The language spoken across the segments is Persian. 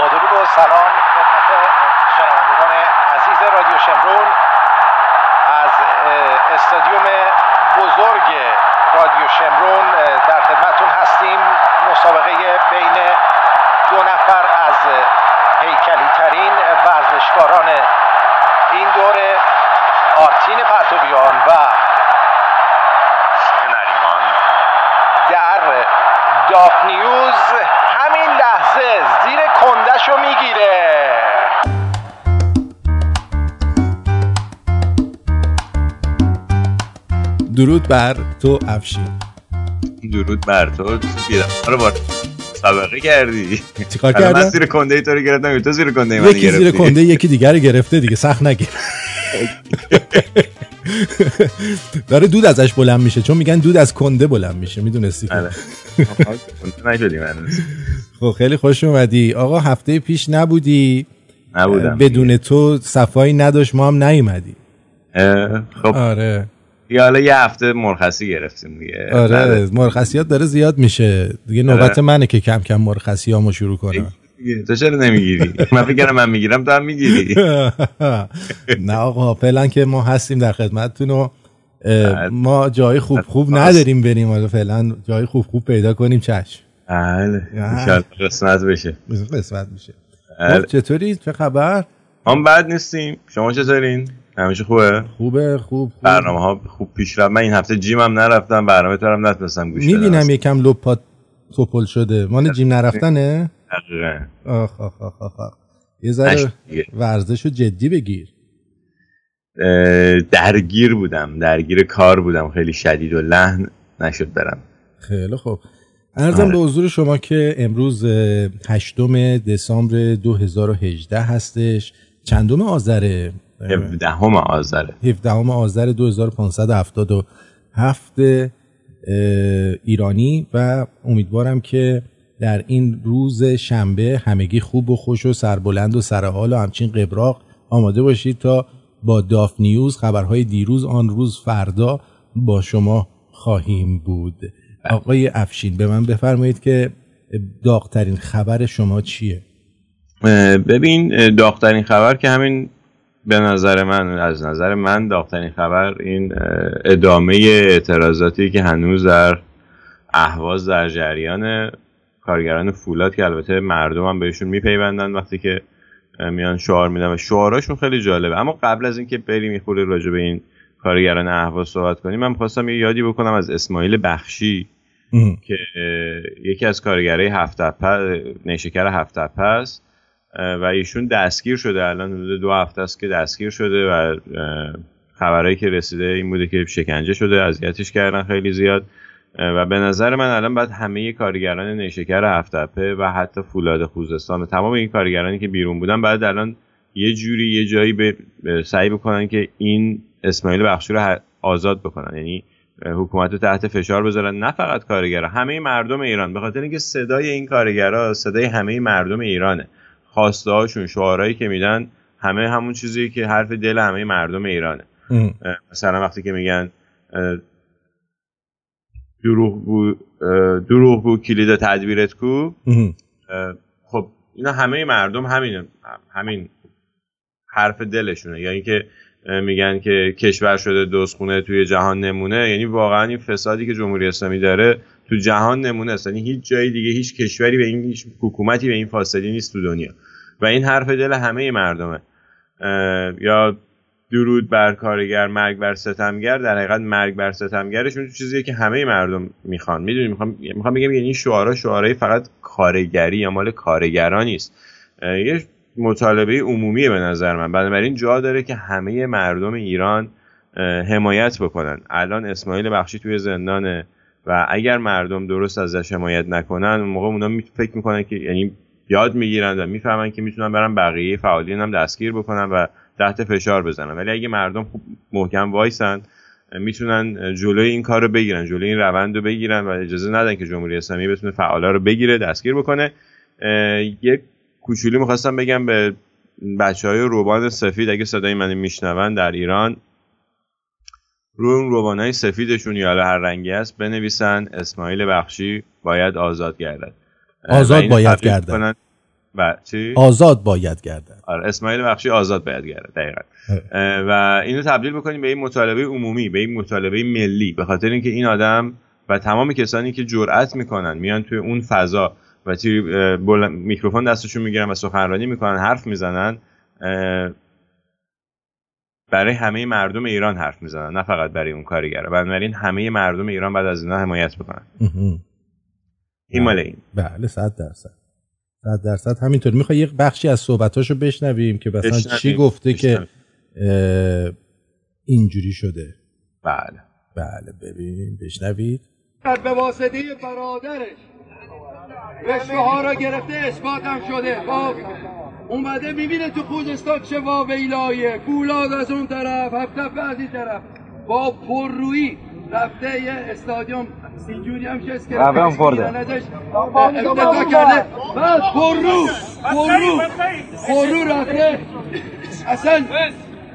با درود و سلام خدمت شنوندگان عزیز رادیو شمرون از استادیوم بزرگ رادیو شمرون در خدمتون هستیم. مسابقه بین دو نفر از هیکلی ترین ورزشکاران این دوره آرتین پرتوبیان و در داف نیوز همین لحظه زیر کندشو می‌گیره. درود بر تو افشین. درود بر تو رو بار سابقه کردی. چیکار کردم من زیر کنده ای تو رو گرفتم تو زیر کنده من یکی زیر کنده یکی دیگر گرفته دیگه سخت نگیر. داره دود ازش بلند میشه چون میگن دود از کنده بلند میشه می‌دونستی آره. خب خیلی خوش اومدی. آقا هفته پیش نبودی. نبودم. بدون تو صفایی نداشت ما هم نیومدی خب. آره. یا حالا یه هفته مرخصی گرفتیم دیگه. آره مرخصیات داره زیاد میشه. دیگه نوبت منه که کم کم مرخصی هامو شروع کنم. تو چرا نمی‌گیری؟ من فکر من می‌گیرم تو هم می‌گیری. نه آقا فعلا که ما هستیم در خدمتتون و ما جای خوب خوب نداریم بریم. حالا فعلا جای خوب خوب پیدا کنیم چشم. بله قسمت بشه. قسمت میشه. چطوری چه خبر؟ هم بد نیستیم. شما چطورین؟ همیشه خوبه؟ خوبه خوب, خوب. برنامه ها خوب پیش رفت. من این هفته جیم هم نرفتم برنامه تو هم نتونستم گوش می‌بینم یکم لپات توپل شده. مان جیم نرفتنه؟ دقیقا. آخ آخ آخ آخ یه ذره ورزش رو جدی بگیر. درگیر بودم. درگیر کار بودم. خیلی شدید و لحن نشد برم. خیلی خوب. ارزم آره. به حضور شما که امروز هشتم دسامبر 2018 هستش. چندم آذره 17 آذر. 17 آذر 2577 ایرانی و امیدوارم که در این روز شنبه همگی خوب و خوش و سربلند و سرحال و همچین قبراق آماده باشید تا با داف نیوز خبرهای دیروز آن روز فردا با شما خواهیم بود. آقای افشین به من بفرمایید که داغترین خبر شما چیه؟ ببین داغترین خبر که همین به نظر من از نظر من داغترین خبر این ادامه اعتراضاتی که هنوز در اهواز در جریان کارگران فولاد که البته مردم هم بهشون میپیوندن وقتی که میان شعار میدن و شعاراشون خیلی جالبه. اما قبل از اینکه بریم می‌خوره راجع به این کارگران اهواز صحبت کنیم من خواستم یه یادی بکنم از اسماعیل بخشی که یکی از کارگرای هفت نیشکر هفت است و ایشون دستگیر شده. الان حدود دو هفته است که دستگیر شده و خبرهایی که رسیده این بوده که شکنجه شده اذیتش کردن خیلی زیاد. و به نظر من الان باید همه کارگران نیشکر هفتپه و حتی فولاد خوزستان و تمام این کارگرانی که بیرون بودن باید الان یه جوری یه جایی به سعی بکنن که این اسماعیل بخشی رو آزاد بکنن. یعنی حکومت رو تحت فشار بذارن. نه فقط کارگرا همه مردم ایران. به خاطر اینکه صدای این کارگرا صدای همه مردم ایرانه. خواسته هاشون شعارهایی که میدن همه همون چیزی که حرف دل همه مردم ایرانه. مثلا وقتی که میگن دروغ بو دروغ بو کلید تدبیرت کو. خب اینا همه مردم همین همین حرف دلشونه. یا اینکه میگن که کشور شده دوستخونه توی جهان نمونه. یعنی واقعا این فسادی که جمهوری اسلامی داره تو جهان نمونه است. یعنی هیچ جای دیگه هیچ کشوری به این هیچ حکومتی به این فاصلی نیست تو دنیا. و این حرف دل همه مردمه. یا درود بر کارگر مرگ بر ستمگر. در حقیقت مرگ بر ستمگرشون چیزیه که همه مردم می‌خوان. می‌دونی می‌خوام می‌خوام بگم یعنی شعارا شعارای فقط کارگری یا مال کارگران نیست. یه مطالبه عمومیه به نظر من. بنابراین جا داره که همه مردم ایران حمایت بکنن. الان اسماعیل بخشی توی زندانه و اگر مردم درست ازش حمایت نکنن اون موقع اونا فکر می‌کنن که یعنی یاد می‌گیرن و می‌فهمن که می‌تونن برن بقیه فعالین هم دستگیر بکنن و تحت فشار بزنن. ولی اگه مردم خوب محکم وایسن می‌تونن جلوی این کار رو بگیرن جلوی این روند رو بگیرن و اجازه ندن که جمهوری اسلامی بتونه فعالا رو بگیره دستگیر بکنه. یک کوچولی می‌خواستم بگم به بچه های روبان سفید اگه صدای من میشنون در ایران روی اون روبان سفیدشون یا هر رنگی است بنویسن اسماعیل بخشی باید آزاد گردد. آزاد باید گردد. و چی؟ آزاد باید گردد. آره اسماعیل بخشی آزاد باید گردد دقیقا. و اینو تبدیل بکنیم به این مطالبه عمومی به این مطالبه ملی به خاطر اینکه این آدم و تمام کسانی که جرأت می‌کنن میان توی اون فضا و میکروفون دستشون می‌گیرن و سخنرانی می‌کنن حرف می‌زنن برای همه مردم ایران حرف می‌زنن نه فقط برای اون کارگره. بنابراین همه مردم ایران بعد از اینا حمایت بکنن. این مال این. بله صد درصد. صد درصد. همینطور. می‌خوای یک بخشی از صحبتاشو بشنویم که مثلا چی گفته که اینجوری شده. بله. بله ببین بشنوید. به واسطه برادرش. رشته ها را گرفته اثباتم شده. خب اومده می‌بینه تو خوزستان چه واویلایه. فولاد از اون طرف هفته از این طرف. با پررویی رفته یه استادیوم. سینجوری هم شست که هم خورده. افتتاح کرده. بعد پررو پررو. پررو رفته. اصلا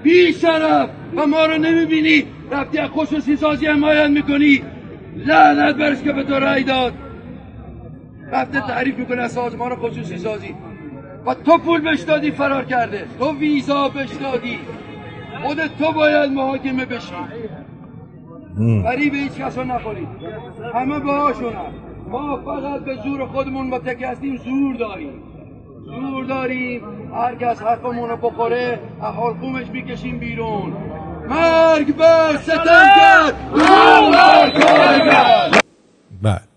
بی شرف و ما رو نمی‌بینی. رفتی از خصوصی سازی حمایت می‌کنی. لعنت برش که به تو رای داد. رفته تعریف می‌کنه از سازمان خصوصی سازی. و تو پول بهش دادی فرار کرده. تو ویزا بهش دادی خودت تو باید محاکمه بشی. به هیچ کس نخورید همه باهاشون ما فقط به زور خودمون با تک هستیم زور داریم. زور داریم. هر کس حرفمون رو بخوره احال خومش می‌کشیم بیرون. مرگ بر ستمگر بله.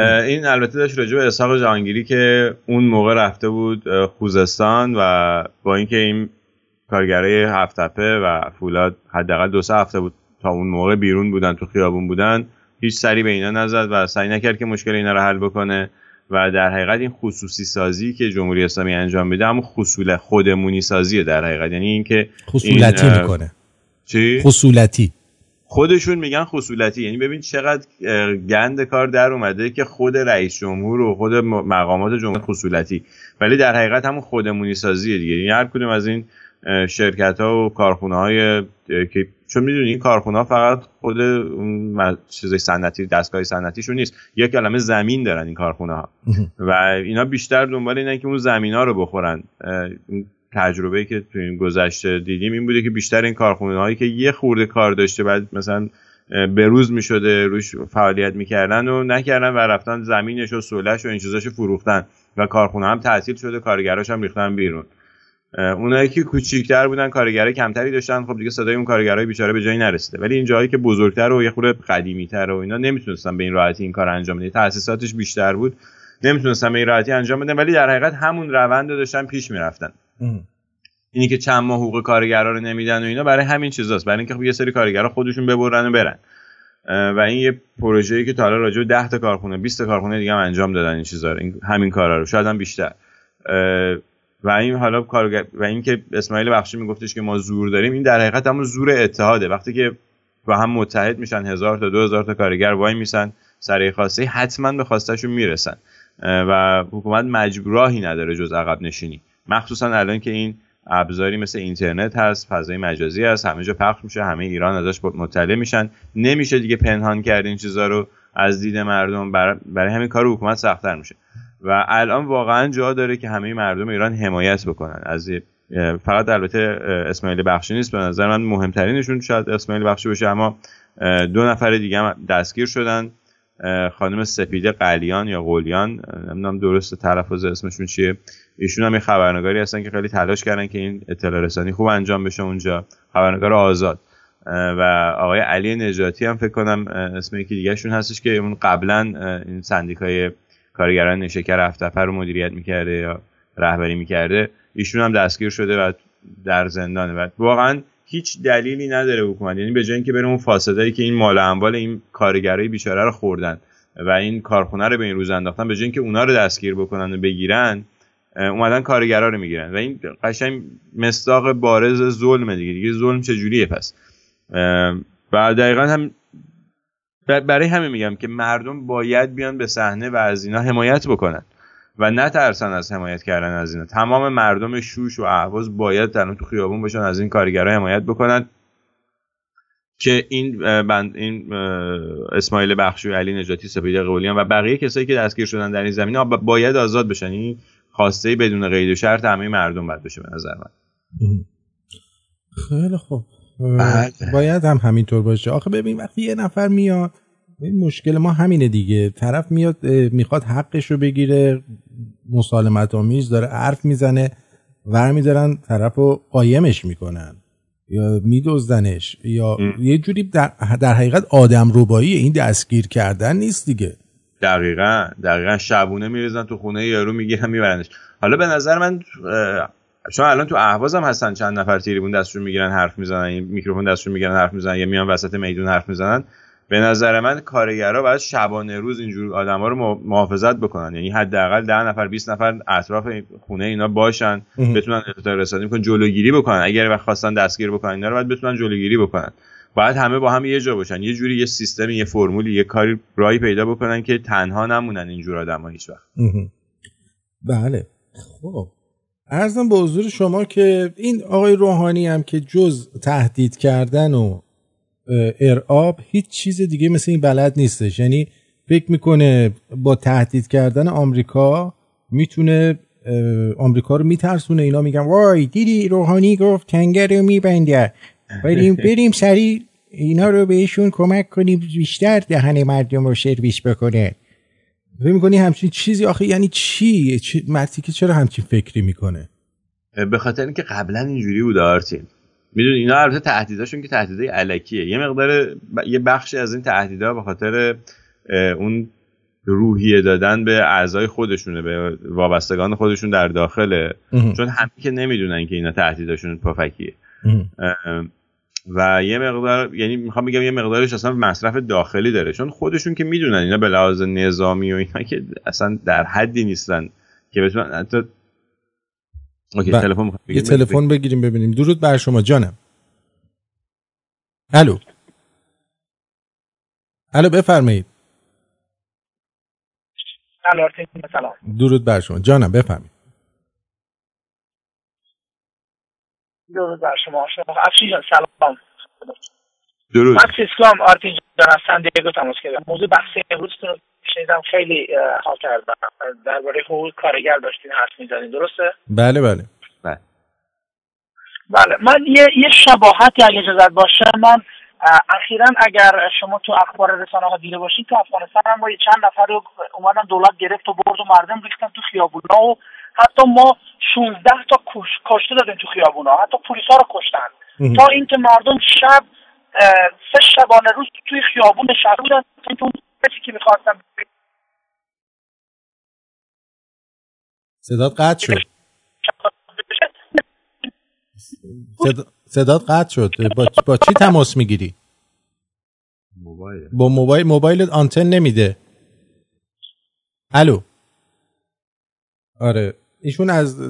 این البته داشت راجع به اسحاق جهانگیری که اون موقع رفته بود خوزستان و با اینکه این کارگرای هفتپه و فولاد حداقل دو سه هفته بود تا اون موقع بیرون بودن تو خیابون بودن هیچ سری به اینا نزد و سعی نکرد که مشکل اینا رو حل بکنه و در حقیقت این خصوصی سازی که جمهوری اسلامی انجام میده اما خصول خودمونی سازیه در حقیقت. یعنی اینکه خصولتی این می‌کنه. چی؟ خصولتی. خودشون میگن خصولتی. یعنی ببین چقدر گند کار در اومده که خود رئیس جمهور و خود مقامات جمهور خصولتی. ولی در حقیقت همون خودمونی سازیه دیگه. یعنی هر کدوم از این شرکت ها و کارخونه های که چون می‌دونی این کارخونه ها فقط خود چیزای صنعتی دستگاه صنعتیشون نیست. یک کلمه زمین دارن این کارخونه ها و اینا بیشتر دنبال اینن که اون زمین ها رو بخورن. تجربه که تو این گذشته دیدیم این بوده که بیشتر این کارخونه هایی که یه خورده کار داشته بعد مثلا بروز می شده روش فعالیت می‌کردن و نکردن و رفتن زمینش و سولش و این چیزاشو فروختن و کارخونه هم تعطیل شده کارگراش هم ریختن بیرون. اونایی که کوچیک‌تر بودن کارگرای کمتری داشتن خب دیگه صدای اون کارگرای بیچاره به جایی نرسیده. ولی این جایی که بزرگتر و یه خورده قدیمی‌تر و اینا نمی‌تونستن به این راحتی این کار انجام بدن. تأسیساتش بیشتر بود. نمی‌تونستن به این راحتی انجام بدن. ولی در حقیقت همون روند رو داشتن پیش می‌رفتن. اینی که چند ماه حقوق کارگرا رو نمیدن و اینا برای همین چیزاست. برای اینکه خب یه سری کارگرا خودشون ببرن و برن. و این یه پروژه‌ای که تا حالا راجع به 10 تا کارخونه 20 تا کارخونه دیگه هم انجام دادن این چیزا رو همین کارا رو. شاید هم بیشتر. و این حالا کارگر و اینکه اسماعیل بخشی میگفتش که ما زور داریم این در حقیقت همون زور اتحاده. وقتی که با هم متحد میشن هزار تا دو هزار تا کارگر وای میسن سر خواسته حتما به خواستشون می‌رسن. و حکومت مجبوراهی نداره جز عقب نشینی. مخصوصا الان که این ابزاری مثل اینترنت هست فضای مجازی هست همه جا پخش میشه همه ایران ازش مطلع میشن. نمیشه دیگه پنهان کرد این چیزا رو از دید مردم. برای همین کار حکومت سختتر میشه. و الان واقعا جا داره که همه مردم ایران حمایت بکنن. از فقط البته اسماعیل بخشی نیست. به نظر من مهمترینشون شاید اسماعیل بخشی باشه اما دو نفر دیگه هم دستگیر شدن. خانم سپیده قلیان یا قلیان نمی‌دونم درست تلفظ اسمشون چیه. ایشون هم یه خبرنگاری هستن که خیلی تلاش کردن که این اطلاع رسانی خوب انجام بشه اونجا. خبرنگار آزاد. و آقای علی نجاتی هم فکر کنم اسم یکی دیگه شون هستش که اون قبلا این سندیکای کارگران شکر افتپر رو مدیریت می‌کرده یا رهبری می‌کرده. ایشون هم دستگیر شده و در زندانه. و واقعا هیچ دلیلی نداره حکومت. یعنی به جای اینکه بره اون فاسدایی که این مال اموال این کارگرای بیچاره رو خوردن و این کارخونه رو به این روز انداختن به جای اینکه اونا رو دستگیر بکنن و بگیرن اومدن کارگرا رو می‌گیرن. و این قشنگ مصداق بارز ظلم دیگه. دیگه ظلم چجوریه پس؟ و دقیقا هم برای همین میگم که مردم باید بیان به صحنه و از اینا حمایت بکنن. و نترسن از حمایت کردن از اینا. تمام مردم شوش و اهواز باید تنها تو خیابون باشن از این کارگرها حمایت بکنن. که این بند این اسماعیل بخشی و علی نجاتی سپیده قولیان و بقیه کسایی که دستگیر شدن در این زمینه باید آزاد بشن. این خواسته بدون قید و شرط همه مردم باید بشه به نظر من. خیلی خوب. بله. باید هم همینطور باشه. آخه ببین وقتی یه نفر میاد مشکل ما همینه دیگه. طرف میاد می‌خواد حقش رو بگیره. مسالمت آمیز داره حرف می‌زنه ور میدارن طرف رو قایمش می‌کنن. یا میدوزدنش یا یه جوری در, در حقیقت آدم روبایی این دستگیر کردن نیست دیگه. دقیقا دقیقا شبونه میریزن تو خونه یارو می‌گیرن میبرنش. حالا به نظر من چون الان تو اهواز هم هستن چند نفر تیریبون دستشون می‌گیرن حرف می‌زنن میکروفون دستشون می‌گیرن حرف می‌زنن یا میان وسط میدون حرف می‌زنن. به نظر من کارگرا باید شبانه روز اینجور آدما رو محافظت بکنن. یعنی حداقل 10 نفر 20 نفر اطراف خونه اینا باشن بتونن اطلاع رسانی کنن جلوگیری بکنن. اگر وقت خواستن دستگیر بکنن اینا رو باید بتونن جلوگیری بکنن. باید همه با هم یه جا باشن. یه جوری یه سیستمی یه فرمولی یه کاری رای پیدا بکنن که تنها نمونن اینجور آدما هیچ وقت. بله. خب. ارزم به حضور شما که این آقای روحانی هم که جز تهدید کردن و ارعاب هیچ چیز دیگه مثل این بلد نیستش. یعنی فکر می‌کنه با تهدید کردن آمریکا می‌تونه آمریکا رو میترسونه. اینا میگن وای دیدی روحانی گفت تنگر رو میبنده بریم بریم سریع اینا رو بهشون کمک کنیم بیشتر دهن مردم رو سرویس بکنه. فکر می‌کنی همچین چیزی؟ آخه یعنی چی, چی؟ که چرا همچین فکری می‌کنه؟ به خاطر اینکه قبلا اینجوری بود آرتین. می‌دونی اینا البته تهدیداشون که تهدیدای علکیه. یه مقدار یه بخشی از این تهدیدها به خاطر اون روحیه دادن به اعضای خودشونه به وابستگان خودشون در داخله. چون همین که نمی‌دونن که اینا تهدیداشون پفکیه. و یه مقدار یعنی می‌خوام بگم یه مقدارش اصلا مصرف داخلی داره. چون خودشون که می‌دونن اینا به لحاظ نظامی و اینا که اصلا در حدی نیستن که بتونن حتی اوکی بله. تلفن یه تلفن بگیریم ببینیم. درود بر شما جانم. الو. الو بفرمایید. سلام. درود بر شما جانم بفرمایید. درود بر شما افشین جان سلام. درود. مکس اسلام آرتین جان از سن دیگو تماس کردم موضوع بحث امروزتون رو شنیدم خیلی حال کردم. درباره حقوق کارگر داشتین حرف می‌زنین درسته؟ بله بله. بله. بله. من یه یه شباهتی اگه اجازت باشه من اخیرا اگر شما تو اخبار رسانه ها دیده باشید تو افغانستان هم با چند نفر رو اومدن دولت گرفت و برد و مردم ریختن تو خیابونا و حتی ما 16 تا کشته دادیم تو خیابونا. حتی پلیس ها رو کشتن. تا اینکه مردم شب سه شبانه روز توی خیابون شهر بودن که می‌خواستن صدات قطع شد. صدات قطع شد. با, با چی تماس می‌گیری؟ موبایل. با موبایل موبایلت آنتن نمیده. الو. آره. ایشون از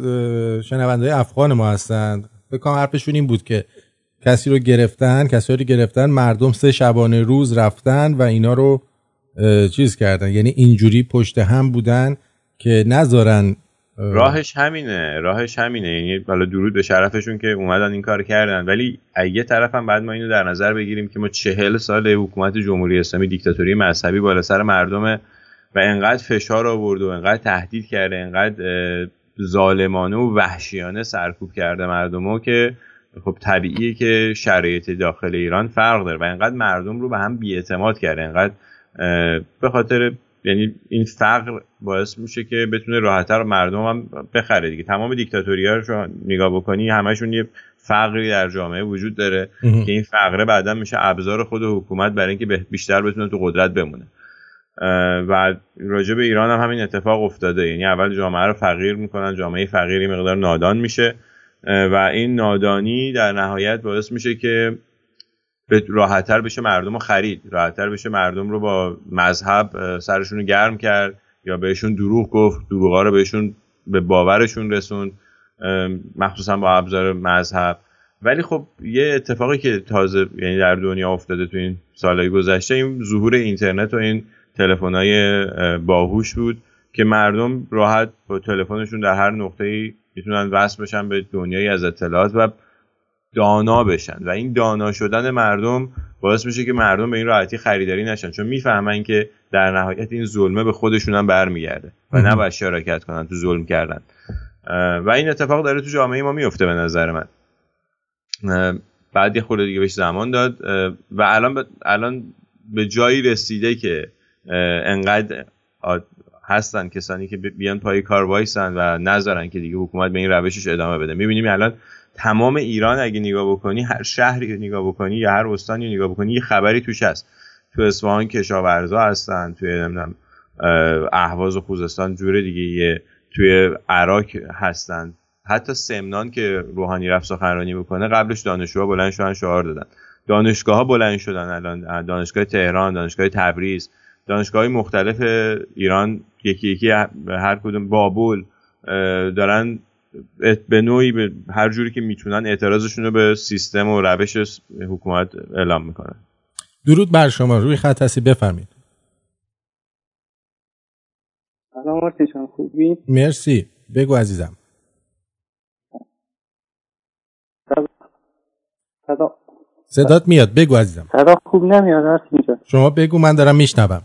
شنونده افغان ما هستند بکنم حرفشون این بود که کسی رو گرفتن کسی رو گرفتن مردم سه شبانه روز رفتن و اینا رو چیز کردن. یعنی اینجوری پشت هم بودن که نذارن راهش همینه راهش همینه. یعنی بالا درود به شرفشون که اومدن این کار کردن. ولی یه طرف هم بعد ما اینو در نظر بگیریم که ما چهل سال حکومت جمهوری اسلامی دیکتاتوری مذهبی بالا سر مردم و انقدر فشار آورد و انقدر تهدید کرده انقدر ظالمانه و وحشیانه سرکوب کرده مردمو که خب طبیعیه که شرایط داخل ایران فرق داره و انقدر مردم رو به هم بیاعتماد کرده انقدر به خاطر یعنی این فقر باعث میشه که بتونه راحتتر مردم هم بخره دیگه. تمام دیکتاتوری ها رو نگاه بکنی همشون یه فقری در جامعه وجود داره که این فقره بعدا میشه ابزار خود حکومت برای اینکه بیشتر بتونه تو قدرت بمونه. و راجع به ایران هم همین اتفاق افتاده. یعنی اول جامعه رو فقیر می‌کنن جامعه فقیری مقدار نادان میشه. و این نادانی در نهایت باعث میشه که راحتتر بشه مردم رو خرید راحتتر بشه مردم رو با مذهب سرشون رو گرم کرد یا بهشون دروغ گفت دروغا رو بهشون به باورشون رسون مخصوصا با ابزار مذهب. ولی خب یه اتفاقی که تازه یعنی در دنیا افتاده تو این سالهای گذشته این ظهور اینترنت و این تلفن‌های باهوش بود که مردم راحت با تلفنشون در هر نقطه‌ای می‌تونن وصل بشن به دنیایی از اطلاعات و دانا بشن. و این دانا شدن مردم باعث میشه که مردم به این راحتی خریداری نشن. چون می‌فهمن که در نهایت این ظلمه به خودشون هم برمیگرده و نباید شراکت کنن تو ظلم کردن. و این اتفاق داره تو جامعه ما میفته به نظر من. بعد یه خورده دیگه بهش زمان داد. و الان الان به جایی رسیده که انقدر هستن کسانی که بیان پای کار وایسن و نذارن که دیگه حکومت به این روشش ادامه بده. می‌بینیم الان تمام ایران اگه نگاه بکنی هر شهری نگاه بکنی یا هر استانی نگاه بکنی یه خبری توش هست. تو اصفهان کشاورزا هستن توی نمی‌دونم اهواز و خوزستان جور دیگه توی عراق هستن. حتی سمنان که روحانی رفت سخنرانی می‌کنه قبلش دانشجوها بلند شدن شعار دادن. دانشگاه ها بلند شدن الان دانشگاه تهران دانشگاه تبریز. دانشگاه مختلف ایران یکی یکی هر کدوم بابل دارن به نوعی به هر جوری که می‌تونن اعتراضشون رو به سیستم و روش حکومت اعلام می‌کنن. درود بر شما روی خط هستی بفرمید سلام خوبی؟ مرسی. بگو عزیزم. صدا صدات میاد. بگو عزیزم. صدا خوب نمیاد شما بگو من دارم میشنوم.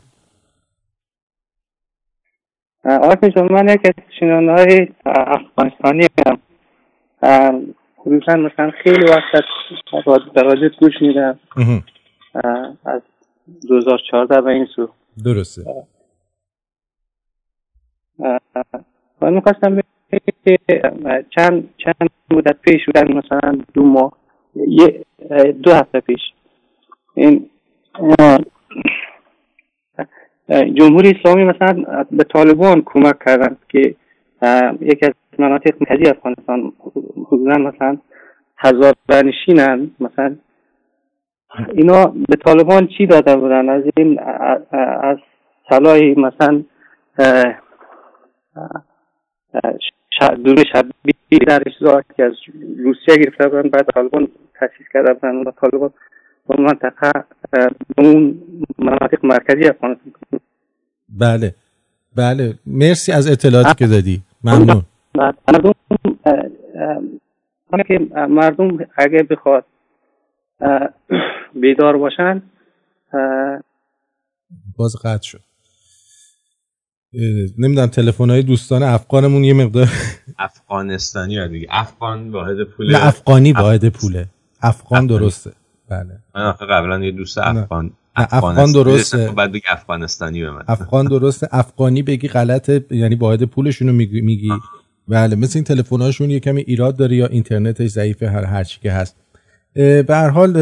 آرتین جان من یک شنانه های افغانستانی هم. خصوصا مثلا خیلی وقت در رادیو گوش میدم. از 2014 به این سو. درسته. من می‌خواستم چند چند مدت پیش بودن مثلا دو ماه یه دو هفته پیش. این جمهوری اسلامی مثلا به طالبان کمک کردن که یکی از مناطق مرکزی افغانستان حدودا مثلا هزار بنشینن مثلا اینا به طالبان چی داده بودن؟ از این از سلاح مثلا دور شبیه در که از روسیه گرفته بودن بعد طالبان تاسیس کرده بودن و طالبان به منطقه اون مناطق مرکزی افغانستان بله. بله. مرسی از اطلاعاتی که دادی. ممنون. مردم که مردم اگه بخواد بیدار باشن باز قطع شد. نمی‌دونم تلفن های دوستان افغانمون یه مقدار افغانستانی دیگه. افغان واحد پوله. نه افغانی واحد پوله. افغان درسته. بله. من آخه قبلا یه دوست افغان افغان درسته. بعد بگی افغانستانی به من؟ افغان درسته. افغانی بگی غلطه یعنی واحد پولشون رو میگی, میگی. بله مثل این تلفن‌هاشون یه کمی ایراد داره یا اینترنتش ضعیفه هر هر چی که هست. به هر حال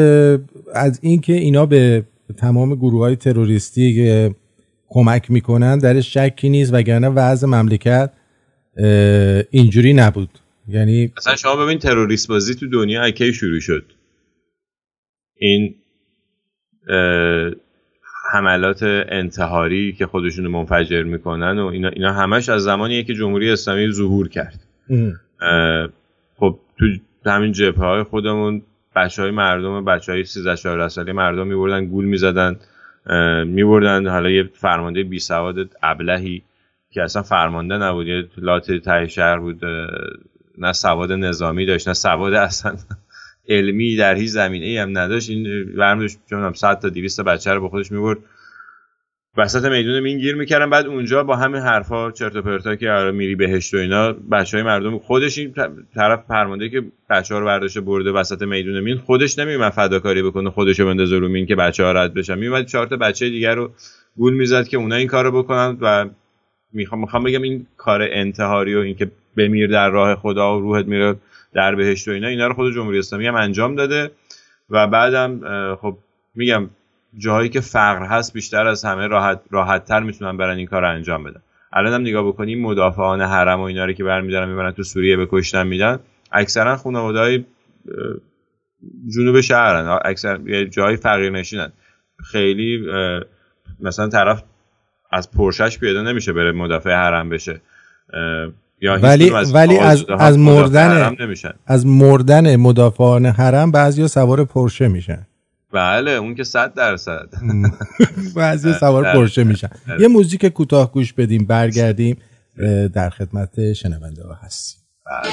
از اینکه اینا به تمام گروه های تروریستی کمک می‌کنن درش شکی نیست وگرنه وضع مملکت اینجوری نبود. یعنی اصلا شما ببین تروریست بازی تو دنیا اکی شروع شد. این حملات انتحاری که خودشون منفجر می‌کنن و اینا, اینا همش از زمانیه که جمهوری اسلامی ظهور کرد. خب تو همین جبهه های خودمون بچه های مردم بچه های 13 14 ساله مردم میبردن گول می‌زدن میبردن. حالا یه فرمانده بی سواد ابلهی که اصلا فرمانده نبود یه لات ته شهر بود نه سواد نظامی داشت نه سواد اصلا علمی در هیچ زمینه ای هم نداشت. این برمیدوش چون 100 تا 200 بچه رو با خودش می‌برد. وسط میدون مین گیر می‌کردن. بعد اونجا با همین حرفا چرت و پرتا که آره میری بهشت و اینا بچهای مردم خودش این طرف پرمانده که بچه ها رو برداشته برده وسط میدون مین خودش نمیومد فداکاری بکنه خودش بندازه رو مین که بچه ها رد بشن. میومد چهار تا بچه دیگر رو گول می‌زد که اونا این کارو بکنن و می‌خوام می‌خوام بگم این کار انتحاری و اینکه بمیر در راه خدا و روحت میره در بهشت و اینا اینا رو خود جمهوری اسلامی هم انجام داده. و بعدم خب میگم جاهایی که فقر هست بیشتر از همه راحت راحت تر می‌تونن برن این کار رو انجام بدن. الان هم نگاه بکنیم مدافعان حرم و اینا رو که برمیدارن می‌برن تو سوریه به کشتن میدن اکثرا خانواده های جنوب شهرن. اکثر جای فقیر نشینن. خیلی مثلا طرف از پرشش پیدا نمیشه بره مدافع حرم بشه. یا ولی ولی از از مردن از مردن مدافعان حرم بعضیا سوار پرشه میشن. بله اون که صد درصد. بعضی سوار پرشه میشن. بله. یه موزیک کوتاه گوش بدیم برگردیم در خدمت شنونده ها هستیم. بله.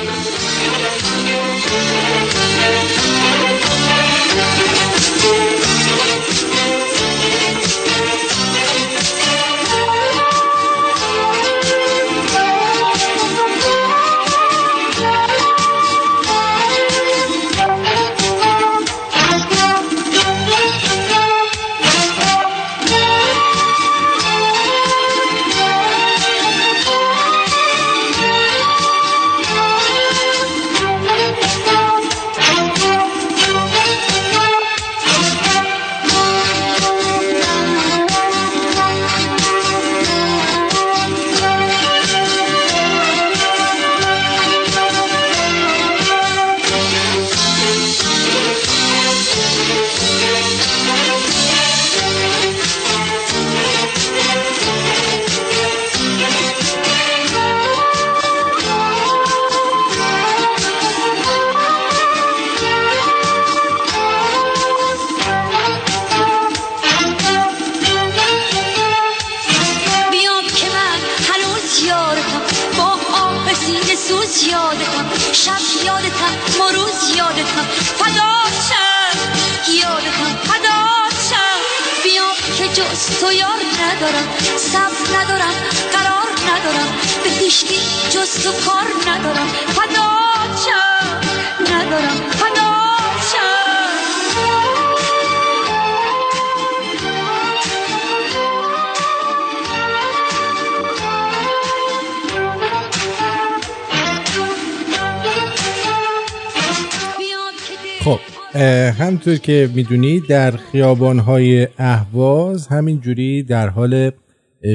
همطور که می‌دونید در خیابانهای اهواز همینجوری در حال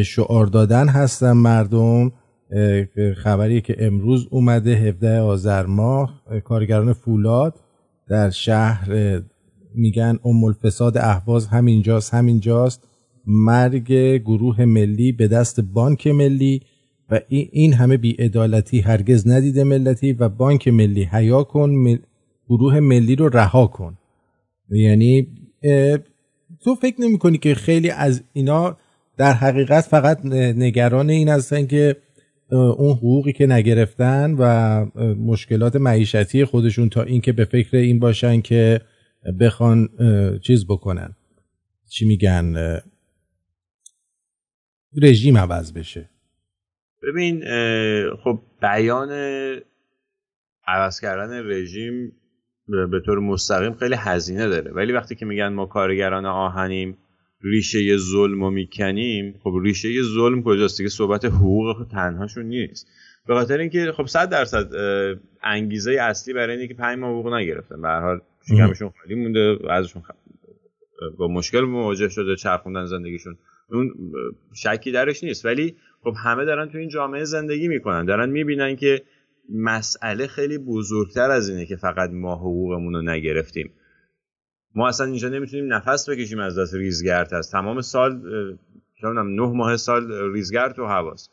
شعار دادن هستن مردم. خبری که امروز اومده 17 آذر ماه کارگران فولاد در شهر میگن ام الفساد اهواز همینجاست همینجاست. مرگ گروه ملی به دست بانک ملی و این همه بیعدالتی هرگز ندیده ملتی و بانک ملی حیا کن گروه ملی رو رها کن. یعنی تو فکر نمی کنی که خیلی از اینا در حقیقت فقط نگران این هستن که اون حقوقی که نگرفتن و مشکلات معیشتی خودشون تا اینکه به فکر این باشن که بخوان چیز بکنن. چی میگن رژیم عوض بشه. ببین خب بیان عوض کردن رژیم به طور مستقیم خیلی هزینه داره. ولی وقتی که میگن ما کارگران آهنیم ریشه ظلم رو می‌کنیم خب ریشه ظلم کجاست دیگه؟ صحبت حقوق تنهاشون نیست. به خاطر اینکه خب 100 درصد انگیزه اصلی برای اینه که 5 ماه حقوق نگرفتن. به هر حال خالی مونده ازشون با مشکل مواجه شده چرخوندن زندگیشون. اون شکی درش نیست. ولی خب همه دارن تو این جامعه زندگی می‌کنن. دارن می‌بینن که مسئله خیلی بزرگتر از اینه که فقط ما حقوقمون رو نگرفتیم. ما اصلا اینجا نمی‌تونیم نفس بکشیم از دست ریزگرد هست. تمام سال نه ماه سال ریزگرد تو هواست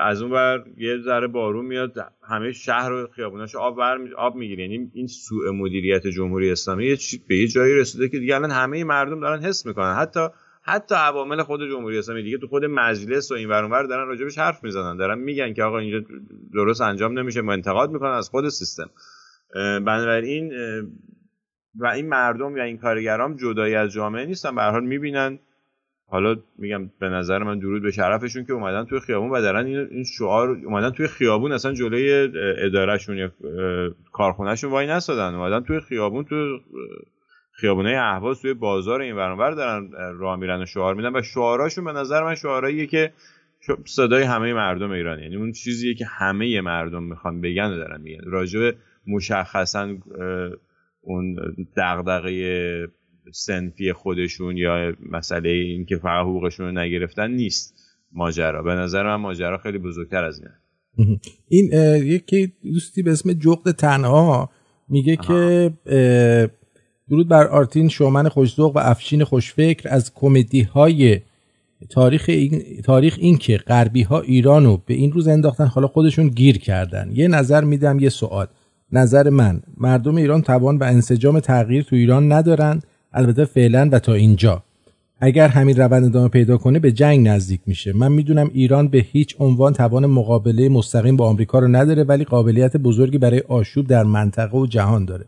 از اون بر یه ذره بارون میاد همه شهر و خیابوناش آب بر آب می‌گیره. یعنی این سوء مدیریت جمهوری اسلامی به یه جایی رسیده که دیگه الان همه مردم دارن حس می‌کنن. حتی حتی عوامل خود جمهوری اسلامی دیگه تو خود مجلس و این ور دارن راجبش حرف می‌زنن. دارن میگن که آقا اینجا درست انجام نمیشه ما انتقاد می‌کنن از خود سیستم. بنابراین و این مردم یا این کارگرام جدایی از جامعه نیستن. به حال می‌بینن. حالا میگم به نظر من درود به شرفشون که اومدن توی خیابون و دارن این شعار اومدن توی خیابون اصلا جلوی ادارهشون یا کارخونهشون وای نسادن اومدن توی خیابون توی خیابونه اهواز توی بازار این ورانور دارن راه میرن و شعار میدن و شعاراشون به نظر من شعاراییه که صدای همه مردم ایران یعنی اون چیزیه که همه مردم می‌خوان بگن و دارن میگن. راجب مشخصا اون دغدغه سنفی خودشون یا مسئله این که فقط حقوقشون رو نگرفتن نیست ماجرا. به نظر من ماجرا خیلی بزرگتر از اینه. این یکی دوستی به اسم جغد تنها میگه که درود بر آرتین شومن خوشذوق و افشین خوشفکر از کمدی های تاریخ این, تاریخ این که غربی ها ایرانو به این روز انداختن حالا خودشون گیر کردن. یه نظر میدم یه سوال. نظر من مردم ایران توان و انسجام تغییر تو ایران ندارن. البته فعلا و تا اینجا. اگر همین روند ادامه پیدا کنه به جنگ نزدیک میشه. من می‌دونم ایران به هیچ عنوان توان مقابله مستقیم با آمریکا رو نداره ولی قابلیت بزرگی برای آشوب در منطقه و جهان داره.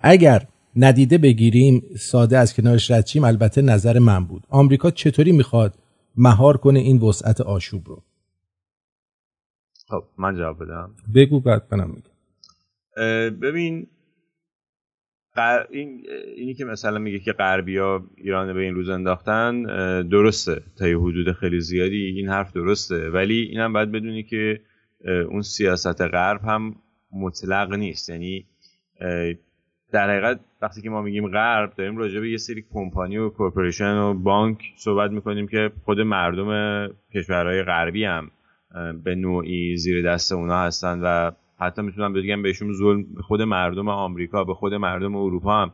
اگر ندیده بگیریم ساده از کنارش رد البته نظر من بود. آمریکا چطوری می‌خواد مهار کنه این وسعت آشوب رو؟ خب من جواب بدم. بگو بعد منم میگم. ببین این اینی که مثلا میگه که غربیا ایران به این روز انداختن درسته. تا یه حدود خیلی زیادی این حرف درسته. ولی اینم باید بدونی که اون سیاست غرب هم مطلق نیست. یعنی در حقیقت وقتی که ما میگیم غرب داریم راجع به یه سری کمپانی و کورپوریشن و بانک صحبت می‌کنیم که خود مردم کشورهای غربی هم به نوعی زیر دست اونا هستن و حتی می‌تونم بگم بهشون ظلم خود مردم آمریکا به خود مردم اروپا هم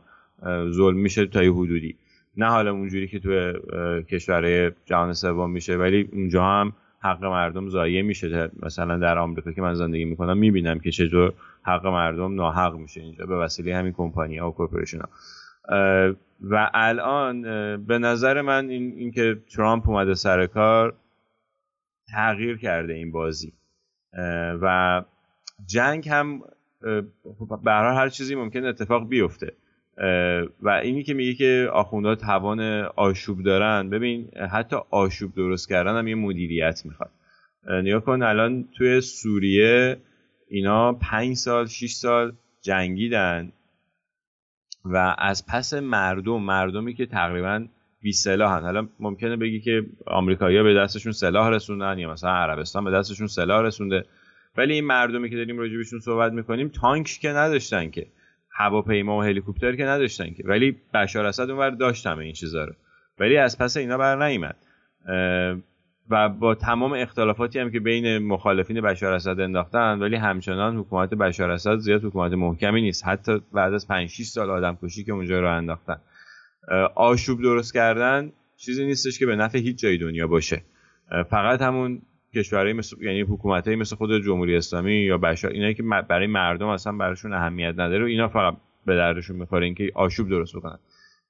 ظلم میشه تا یه حدودی. نه حالا اونجوری که تو کشورهای جهان سوم میشه ولی اونجا هم حق مردم ضایع میشه. مثلا در آمریکا که من زندگی می‌کنم می‌بینم که چطور حق مردم ناحق میشه اینجا به وسیله همین کمپانی ها و کورپوریشن ها و الان به نظر من این اینکه ترامپ اومده سر کار تغییر کرده این بازی. و جنگ هم به هر چیزی ممکن اتفاق بیفته. و اینی که میگه که آخوندها توان آشوب دارن ببین حتی آشوب درست کردن هم یه مدیریت می‌خواد. نیا کن الان توی سوریه اینا پنج سال شیش سال جنگیدن و از پس مردم مردمی که تقریبا بی سلاحن حالا ممکنه بگی که آمریکایی‌ها به دستشون سلاح رسوندن یا مثلا عربستان به دستشون سلاح رسونده. ولی این مردمی که داریم راجبشون صحبت می‌کنیم تانک که نداشتن که. هواپیما و هلیکوپتر که نداشتن که. ولی بشار اسد اونور داشت همه این چیزا رو. ولی از پس اینا بر نیامد و با تمام اختلافاتی هم که بین مخالفین بشار اسد انداختن ولی همچنان حکومت بشار اسد زیاد حکومت محکمی نیست. حتی بعد از 5 6 سال آدم کشی که اونجا رو انداختن. آشوب درست کردن چیزی نیستش که به نفع هیچ جای دنیا باشه. فقط همون کشورهای مثل یعنی حکومتایی مثل خود جمهوری اسلامی یا بشار اینایی که برای مردم اصلا براشون اهمیت نداره و اینا فقط به دردشون می‌خوره اینکه آشوب درست بکنن.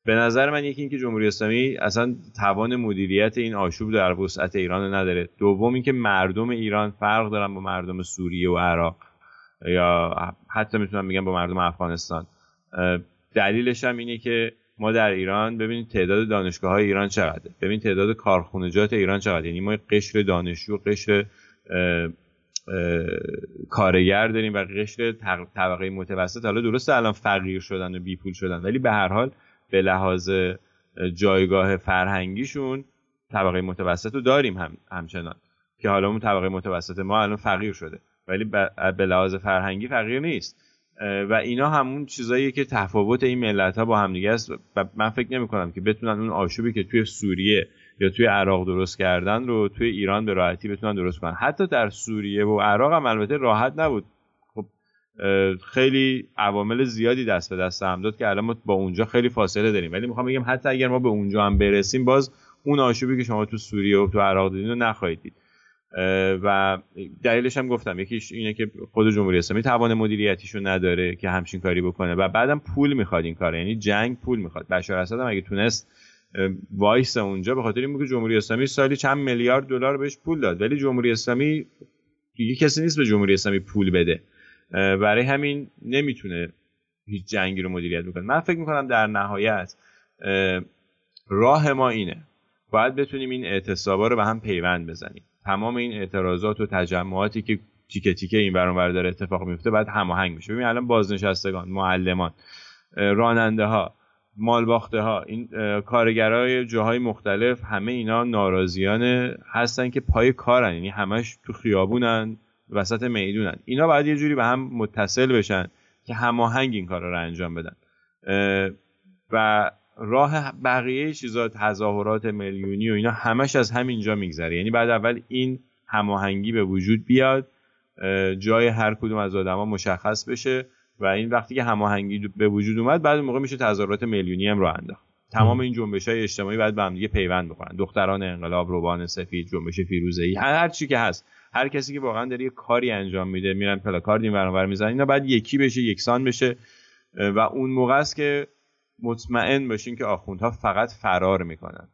به نظر من یکی اینکه جمهوری اسلامی اصلا توان مدیریت این آشوب در وسعت ایران نداره. دوم اینکه مردم ایران فرق دارن با مردم سوریه و عراق یا حتی می‌تونم بگم با مردم افغانستان. دلیلش هم اینه که ما در ایران ببینید تعداد دانشگاه های ایران چقدره. ببین تعداد کارخونجات ایران چقدره. یعنی ما قشر دانشجو قشر کارگر داریم و قشر طبقه متوسط. حالا درسته الان فقیر شدن و بیپول شدن ولی به هر حال به لحاظ جایگاه فرهنگیشون طبقه متوسط رو داریم هم همچنان. که حالا اون طبقه متوسط ما الان فقیر شده. ولی به لحاظ فرهنگی فقیر نیست. و اینا همون چیزاییه که تفاوت این ملت ها با همدیگه است. و من فکر نمی کنم که بتونن اون آشوبی که توی سوریه یا توی عراق درست کردن رو توی ایران به راحتی بتونن درست کنن. حتی در سوریه و عراق هم البته راحت نبود. خیلی عوامل زیادی دست به دست هم داد که الان ما با اونجا خیلی فاصله داریم. ولی می‌خوام بگم حتی اگر ما به اونجا هم برسیم باز اون آشوبی که شما تو سوریه و تو عراق دیدین رو نخواهید دید. و دلیلش هم گفتم یکیش اینه که خود جمهوری اسلامی توان مدیریتیشو نداره که همچین کاری بکنه و بعدم پول می‌خواد این کار یعنی جنگ پول می‌خواد. بشار اسد هم اگه تونست وایس اونجا به خاطر اینکه که جمهوری اسلامی سالی چند میلیارد دلار بهش پول داد. ولی جمهوری اسلامی دیگه کسی نیست به جمهوری اسلامی پول بده. برای همین نمی‌تونه هیچ جنگی رو مدیریت بکنه. من فکر می‌کنم در نهایت راه ما اینه. باید بتونیم این اعتصابا رو به هم پیوند بزنیم. تمام این اعتراضات و تجمعاتی که تیکه تیکه این برون داره اتفاق میفته باید هماهنگ بشه. ببین الان بازنشستگان معلمان راننده ها مالباخته ها این کارگرای جاهای مختلف همه اینا ناراضیان هستن که پای کارن. یعنی همش تو خیابونن. وسط می‌دونن. اینا باید یه جوری به هم متصل بشن که هماهنگ این کارا رو انجام بدن. و راه بقیه چیزا تظاهرات میلیونی و اینا همش از همینجا میگذره. یعنی بعد اول این هماهنگی به وجود بیاد جای هر کدوم از آدما مشخص بشه و این وقتی که هماهنگی به وجود اومد بعد موقع میشه تظاهرات میلیونی هم رو انداخت. تمام این جنبش های اجتماعی بعد به هم دیگه پیوند بکنن دختران انقلاب روبان سفید جنبش فیروزه‌ای هر چی که هست. هر کسی که واقعا داره یه کاری انجام میده میرن پلاکارد این ور می‌زنن اینا بعد یکی بشه یکسان بشه. و اون موقع است که مطمئن باشین که آخوندها فقط فرار می‌کنن.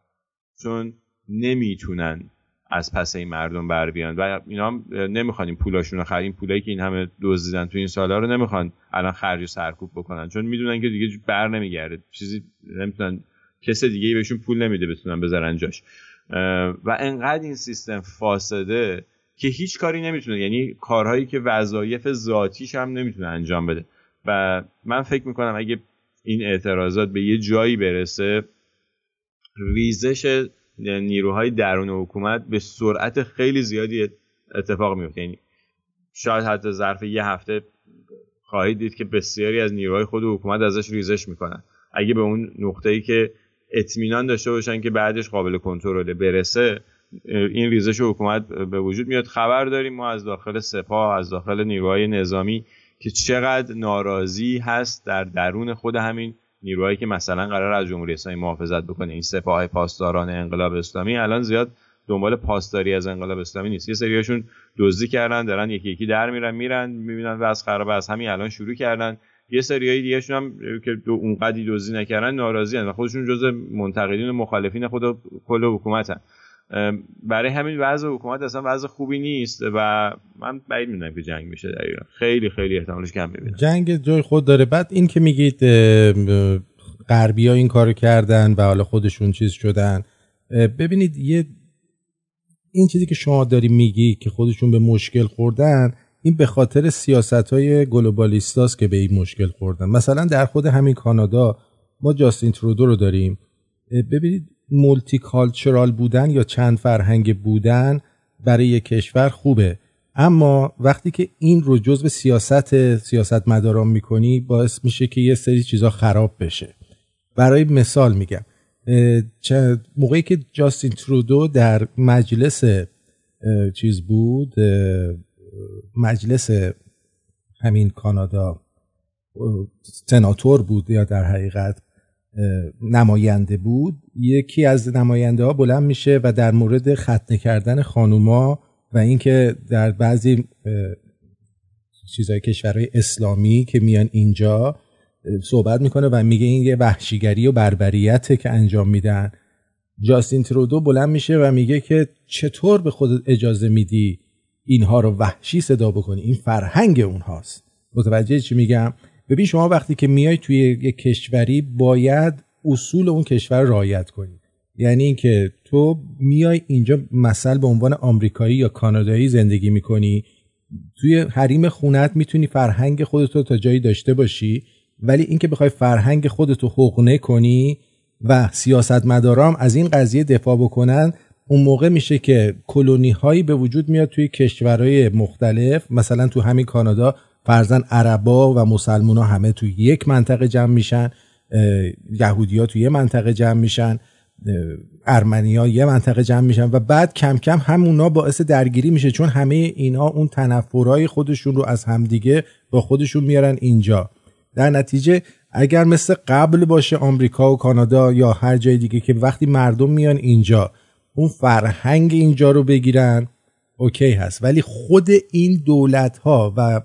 چون نمی‌تونن از پس این مردم بر بیان. و اینا هم نمی‌خوان این پولاشون رو خرید. این پولایی که این همه دزدیدن تو این سالا رو نمی‌خوان الان خرج و سرکوب بکنن. چون می‌دونن که دیگه بر نمیگرده. چیزی نمی‌تونن کس دیگه بهشون پول نمیده بتونن بذارن جاش. و انقدر این سیستم فاسده که هیچ کاری نمی‌تونه. یعنی کارهایی که وظایف ذاتیش هم نمی‌تونه انجام بده. و من فکر می‌کنم اگه این اعتراضات به یه جایی برسه ریزش نیروهای درون حکومت به سرعت خیلی زیادی اتفاق میفته یعنی شاید حتی ظرف یه هفته خواهید دید که بسیاری از نیروهای خود حکومت ازش ریزش می‌کنن. اگه به اون نقطه ای که اطمینان داشته باشن که بعدش قابل کنترل برسه این ریزش حکومت به وجود میاد. خبر داریم ما از داخل سپاه از داخل نیروهای نظامی که چقدر ناراضی هست در درون خود همین نیروهایی که مثلا قرار از جمهوری اسلامی محافظت بکنه. این سپاه پاسداران انقلاب اسلامی الان زیاد دنبال پاسداری از انقلاب اسلامی نیست. یه سریاشون دزدی کردن دارن یکی یکی در میرن میرن می‌بینن و از خراب از همین الان شروع کردن. یه سریای دیگه هم که دو اونقدی دزدی نکردن ناراضی و خودشون جزء منتقدین و مخالفین خود کل حکومتن. برای همین وضع حکومت اصلا وضع خوبی نیست و من بعید می‌دونم که جنگ میشه در ایران. خیلی خیلی احتمالش کم می‌بینم. جنگ جای خود داره. بعد این که میگید غربی ها این کارو کردن و حالا خودشون چیز شدن. ببینید یه این چیزی که شما داری میگی که خودشون به مشکل خوردن این به خاطر سیاست های گلوبالیستاست که به این مشکل خوردن. مثلا در خود همین کانادا ما جاستین ترودو رو داریم. ببینید مولتی کالچرال بودن یا چند فرهنگ بودن برای یک کشور خوبه. اما وقتی که این رو جزء سیاست سیاست مداران می‌کنی باعث میشه که یه سری چیزا خراب بشه. برای مثال میگم موقعی که جاستین ترودو در مجلس چیز بود مجلس همین کانادا سناتور بود یا در حقیقت نماینده بود یکی از نماینده ها بلند میشه و در مورد ختنه کردن خانوما و اینکه در بعضی چیزهای کشورهای اسلامی که میان اینجا صحبت می‌کنه و میگه این یه وحشیگری و بربریته که انجام میدن. جاستین ترودو بلند میشه و میگه که چطور به خودت اجازه میدی اینها رو وحشی صدا بکنی؟ این فرهنگ اونهاست. متوجه چی میگم؟ ببین شما وقتی که میای توی یک کشوری باید اصول اون کشور رعایت کنی. یعنی اینکه تو میای اینجا مثل به عنوان آمریکایی یا کانادایی زندگی می‌کنی. توی حریم خونت می‌تونی فرهنگ خودتو تا جایی داشته باشی ولی اینکه بخوای فرهنگ خودتو حقنه کنی و سیاستمدارام از این قضیه دفاع بکنن اون موقع میشه که کلونی هایی به وجود میاد توی کشورهای مختلف مثلا تو همین کانادا فرزن عربا و مسلمان ها همه توی یک منطقه جمع میشن یهودی توی یه منطقه جمع میشن ارمنی ها یه منطقه جمع میشن و بعد کم کم همونا باعث درگیری میشه چون همه اینا اون تنفرهای خودشون رو از همدیگه با خودشون میارن اینجا. در نتیجه اگر مثل قبل باشه آمریکا و کانادا یا هر جای دیگه که وقتی مردم میان اینجا اون فرهنگ اینجا رو بگیرن اوکی هست. ولی خود این دولت ها و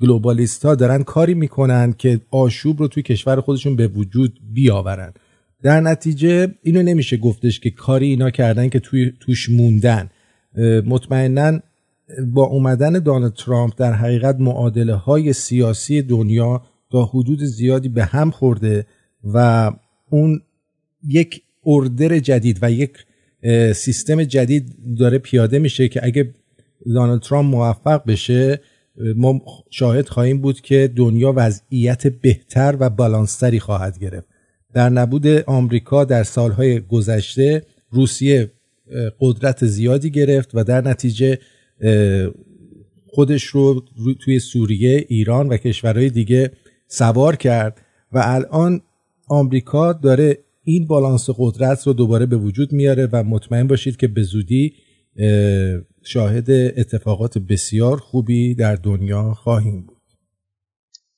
گلوبالیست ها دارن کاری می‌کنن که آشوب رو توی کشور خودشون به وجود بیاورن. در نتیجه اینو نمیشه گفتش که کاری اینا کردن که توی توش موندن. مطمئنا با اومدن دانالد ترامپ در حقیقت معادله های سیاسی دنیا تا حدود زیادی به هم خورده و اون یک اردر جدید و یک سیستم جدید داره پیاده میشه که اگه دانالد ترامپ موفق بشه ما شاهد خواهیم بود که دنیا وضعیت بهتر و بالانستری خواهد گرفت. در نبود آمریکا در سالهای گذشته روسیه قدرت زیادی گرفت و در نتیجه خودش رو توی سوریه، ایران و کشورهای دیگه سوار کرد و الان آمریکا داره این بالانس قدرت رو دوباره به وجود میاره و مطمئن باشید که به زودی شاهد اتفاقات بسیار خوبی در دنیا خواهیم بود.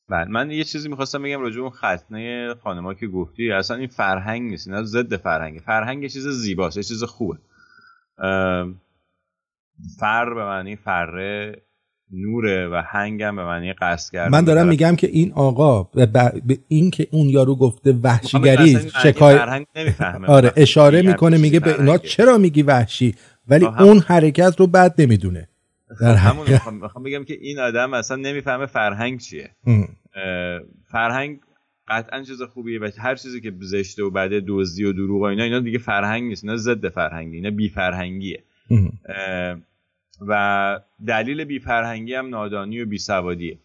بله من یه چیزی می‌خواستم بگم راجع اون ختنه خانما که گفتی اصلا این فرهنگ نیست اینا ضد فرهنگ فرهنگ یه چیز زیباست یه چیز خوبه. فر به معنی فره نوره و هنگم به معنی قصد کرد من دارم میگم که این آقا به این که اون یارو گفته وحشیگری شکایت آره اشاره می‌کنه میگه به اینا چرا میگی وحشی؟ ولی اون حرکت رو بعد نمی‌دونه. در همون می‌خوام بگم که این آدم اصلا نمی‌فهمه فرهنگ چیه. فرهنگ قطعا چیز خوبیه و هر چیزی که زشته و بده دزدی و دروغ و اینا اینا دیگه فرهنگ نیست اینا ضد فرهنگی اینا بی فرهنگیه و دلیل بی فرهنگی هم نادانی و بی سوادیه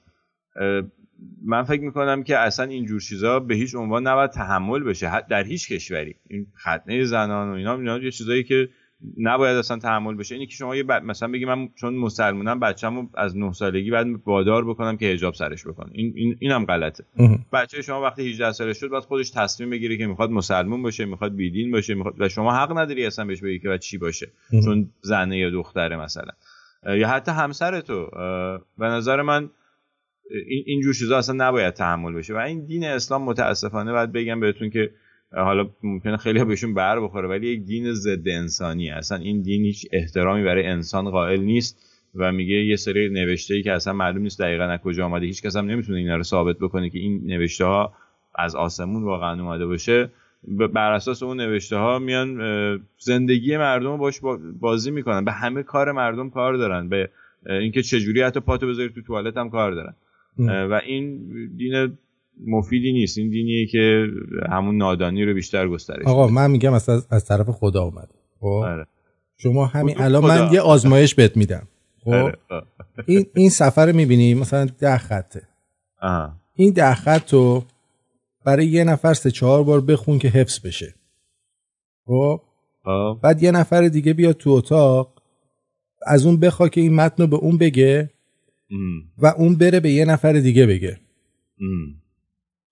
من فکر می‌کنم که اصلا اینجور چیزا به هیچ عنوان نباید تحمل بشه در هیچ کشوری. این ختنه زنان و اینا اینا یه چیزایی که نباید اصلا تحمل بشه. اینی که شما یه مثلا بگی من چون مسلمونم بچه‌مو از 9 سالگی بعد وادار بکنم که حجاب سرش بکنه. این این اینم غلطه. بچه شما وقتی 18 سالش شد بعد خودش تصمیم بگیره که می‌خواد مسلمون باشه می‌خواد بیدین باشه می‌خواد و شما حق نداری اصلا بهش بگی که بعد چی باشه. چون زنه یا دختره مثلا. یا حتی همسر تو. به نظر من این اینجور چیزا اصلا نباید تحمل بشه. و این دین اسلام متاسفانه باید بگم بهتون که حالا ممکنه خیلی بهشون بر بخوره ولی یک دین ضد انسانی اصلا این دین هیچ احترامی برای انسان قائل نیست و میگه یه سری نوشته ای که اصلا معلوم نیست دقیقا از کجا آمده هیچ کس هم نمی‌تونه اینا رو ثابت بکنه که این نوشته ها از آسمون واقعا اومده باشه. بر اساس اون نوشته ها میان زندگی مردم رو باش بازی می‌کنن. به همه کار مردم کار دارن. به اینکه چجوری حتی پاتو بذاری تو توالت هم کار دارن. و این دین مفیدی نیست. این دینیه که همون نادانی رو بیشتر گسترش آقا من میگم از, از طرف خدا اومده خب؟ آره. شما همین الان من یه آزمایش بهت میدم. خب؟ آره. این این سفر می‌بینی؟ مثلا ده خطه. این ده خط رو برای یه نفر سه چهار بار بخون که حفظ بشه. خب؟ بعد یه نفر دیگه بیاد تو اتاق از اون بخوا که این متن رو به اون بگه و اون بره به یه نفر دیگه بگه.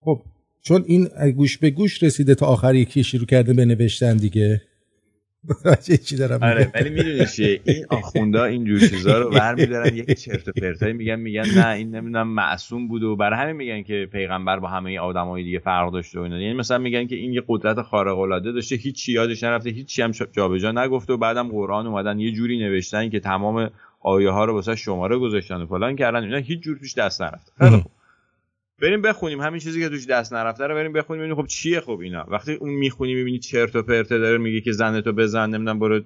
خب چون این گوش به گوش رسیده تا آخر یکی شروع کرده به نوشتن دیگه. چی دارم آره ولی می‌دونی چیه؟ این آخوندا این جور چیزا رو برمیدارن یک چرت و پرتایی میگن میگن نه این نمی‌دونم معصوم بود و برای همین میگن که پیغمبر با همه آدمای دیگه فرق داشته و اینا. یعنی مثلا میگن که این یه قدرت خارق العاده داشته هیچ یادش نرفته هیچ هم جابجا نگفته و بعدم قرآن اومدن یه جوری نوشتن که تمام آیه ها رو واسه شماره گذاشتن و فلان کردن. اینا هیچ جور پیش دست نرفته. بریم بخونیم همین چیزی که توش دست نرفته رو بریم بخونیم ببینیم خب چیه خب اینا. وقتی اون می‌خونی می‌بینی چرت و پرته داره میگه که زنتو بزن نمی‌دونم برو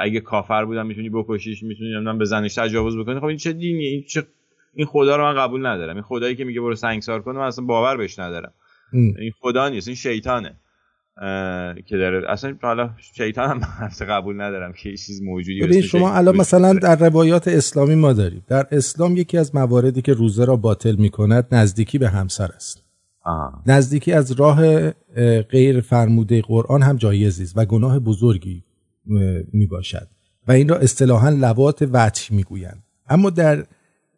اگه کافر بودم می‌تونی بکشیش می‌تونی نمی‌دونم به زنش تجاوز بکنی. خب این چه دینیه؟ این چه این خدا رو من قبول ندارم. این خدایی که میگه برو سنگسار کن من اصلا باور بهش ندارم. این خدا نیست این شیطانه. که داره اصلا حالا شیطان هم حرف قبول ندارم که چیز موجودی ببین شما الان مثلا در روایات اسلامی ما داریم. در اسلام یکی از مواردی که روزه را باطل می کند نزدیکی به همسر است. آه. نزدیکی از راه غیر فرموده قرآن هم جایزی است و گناه بزرگی می باشد و این را اصطلاحا لوات وطی می گویند اما در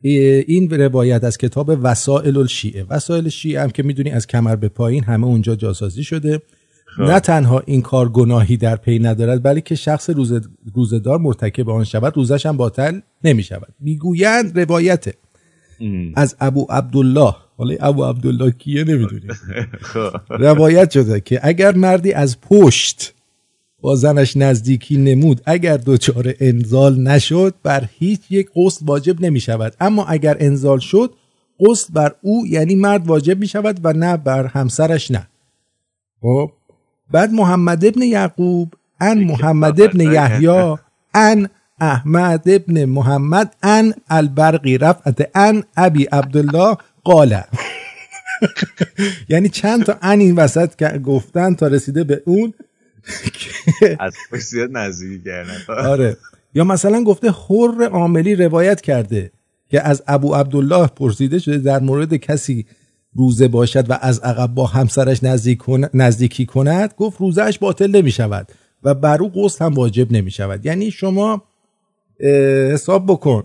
این روایت از کتاب وسائل الشیعه وسائل شیعه هم که می‌دونی از کمر به پایین همه اونجا جاسازی شده. نه تنها این کار گناهی در پی ندارد بلکه شخص روز روزدار مرتکب آن شود روزش هم باطل نمی شود می‌گویند روایت. از ابو عبدالله. حالا ابو عبدالله کیه نمی‌دونیم. خب. روایت شده که اگر مردی از پشت با زنش نزدیکی نمود اگر دچار انزال نشد بر هیچ یک غسل واجب نمی شود اما اگر انزال شد غسل بر او یعنی مرد واجب می شود و نه بر همسرش نه. خب؟ بعد محمد ابن یعقوب ان محمد ابن یحیی ان احمد ابن محمد ان البرقی رفعت ان ابی عبدالله قال. یعنی چند تا ان این وسط گفتن تا رسیده به اون؟ از زیاد نزدیکی کردن. آره. یا مثلا گفته حر عاملی روایت کرده که از ابو عبدالله پرسیده شده در مورد کسی روزه باشد و از عقب با همسرش نزدیک نزدیکی کند گفت روزهش باطل نمی شود و بر او غسل هم واجب نمی شود یعنی شما حساب بکن.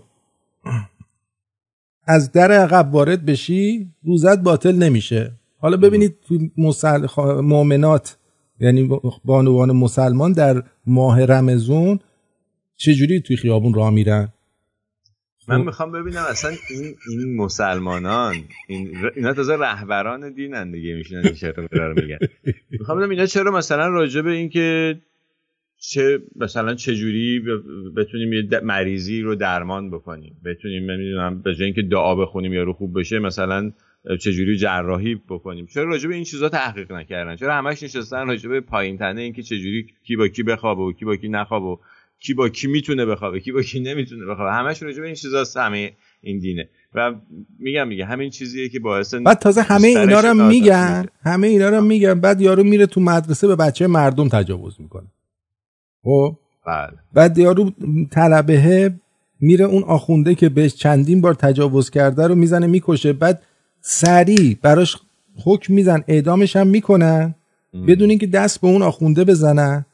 از در عقب وارد بشی روزت باطل نمیشه. حالا ببینید تو مسل... مؤمنات یعنی بانوان مسلمان در ماه رمزون چجوری توی خیابون راه میرن؟ من. می‌خوام ببینم اصلا این این مسلمانان این اینا تازه رهبران دینن دیگه میشینن این چرا رو میگن. می‌خوام ببینم اینا چرا مثلا راجع به اینکه چه مثلا چه جوری بتونیم یه مریضی رو درمان بکنیم. بتونیم نمی‌دونم به جای اینکه دعا بخونیم یا رو خوب بشه مثلا چجوری جراحی بکنیم. چرا راجع به این چیزا تحقیق نکردن؟ چرا همش نشستن راجع به پایین تنه اینکه چجوری کی با کی بخوابه و کی با کی نخوابه کی با کی می‌تونه بخوابه کی با کی نمی‌تونه بخوابه. همش راجع به این چیزاست همه این دینه. و میگم میگه همین چیزیه که باعث بعد تازه همه اینا رو میگن همه اینا رو میگن بعد یارو میره تو مدرسه به بچه مردم تجاوز می‌کنه. خب؟ بله. بعد یارو طلبه میره اون آخونده که بهش چندین بار تجاوز کرده رو می‌زنه می‌کشه. بعد سریع براش حکم میزن اعدامش هم می‌کنن. بدون اینکه دست به اون آخونده بزنن.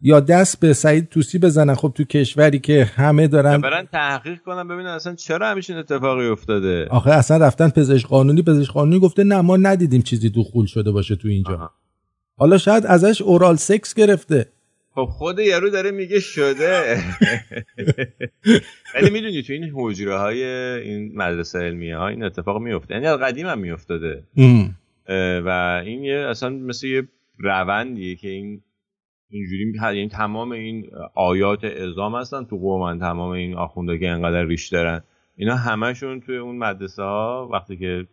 یا دست به سعید توسی بزنن؟ خب تو کشوری که همه دارن برن تحقیق کنن ببینن اصلا چرا همیشه اتفاقی افتاده. آخه اصلا رفتن پزشک قانونی پزشک قانونی گفته نه ما ندیدیم چیزی دخول شده باشه تو اینجا. حالا شاید ازش اورال سکس گرفته. خب خود یارو داره میگه شده. ولی می‌دونی تو این حجره های این مدرسه علمیه ها این اتفاق میفته یعنی قدیم هم میافتاده. و این یه اصلا مثل یه روندیه که این اینجوری یعنی تمام این آیات اعزام هستن تو قومن تمام این آخونده که انقدر ریش دارن. اینا همشون توی اون مدرسه ها وقتی که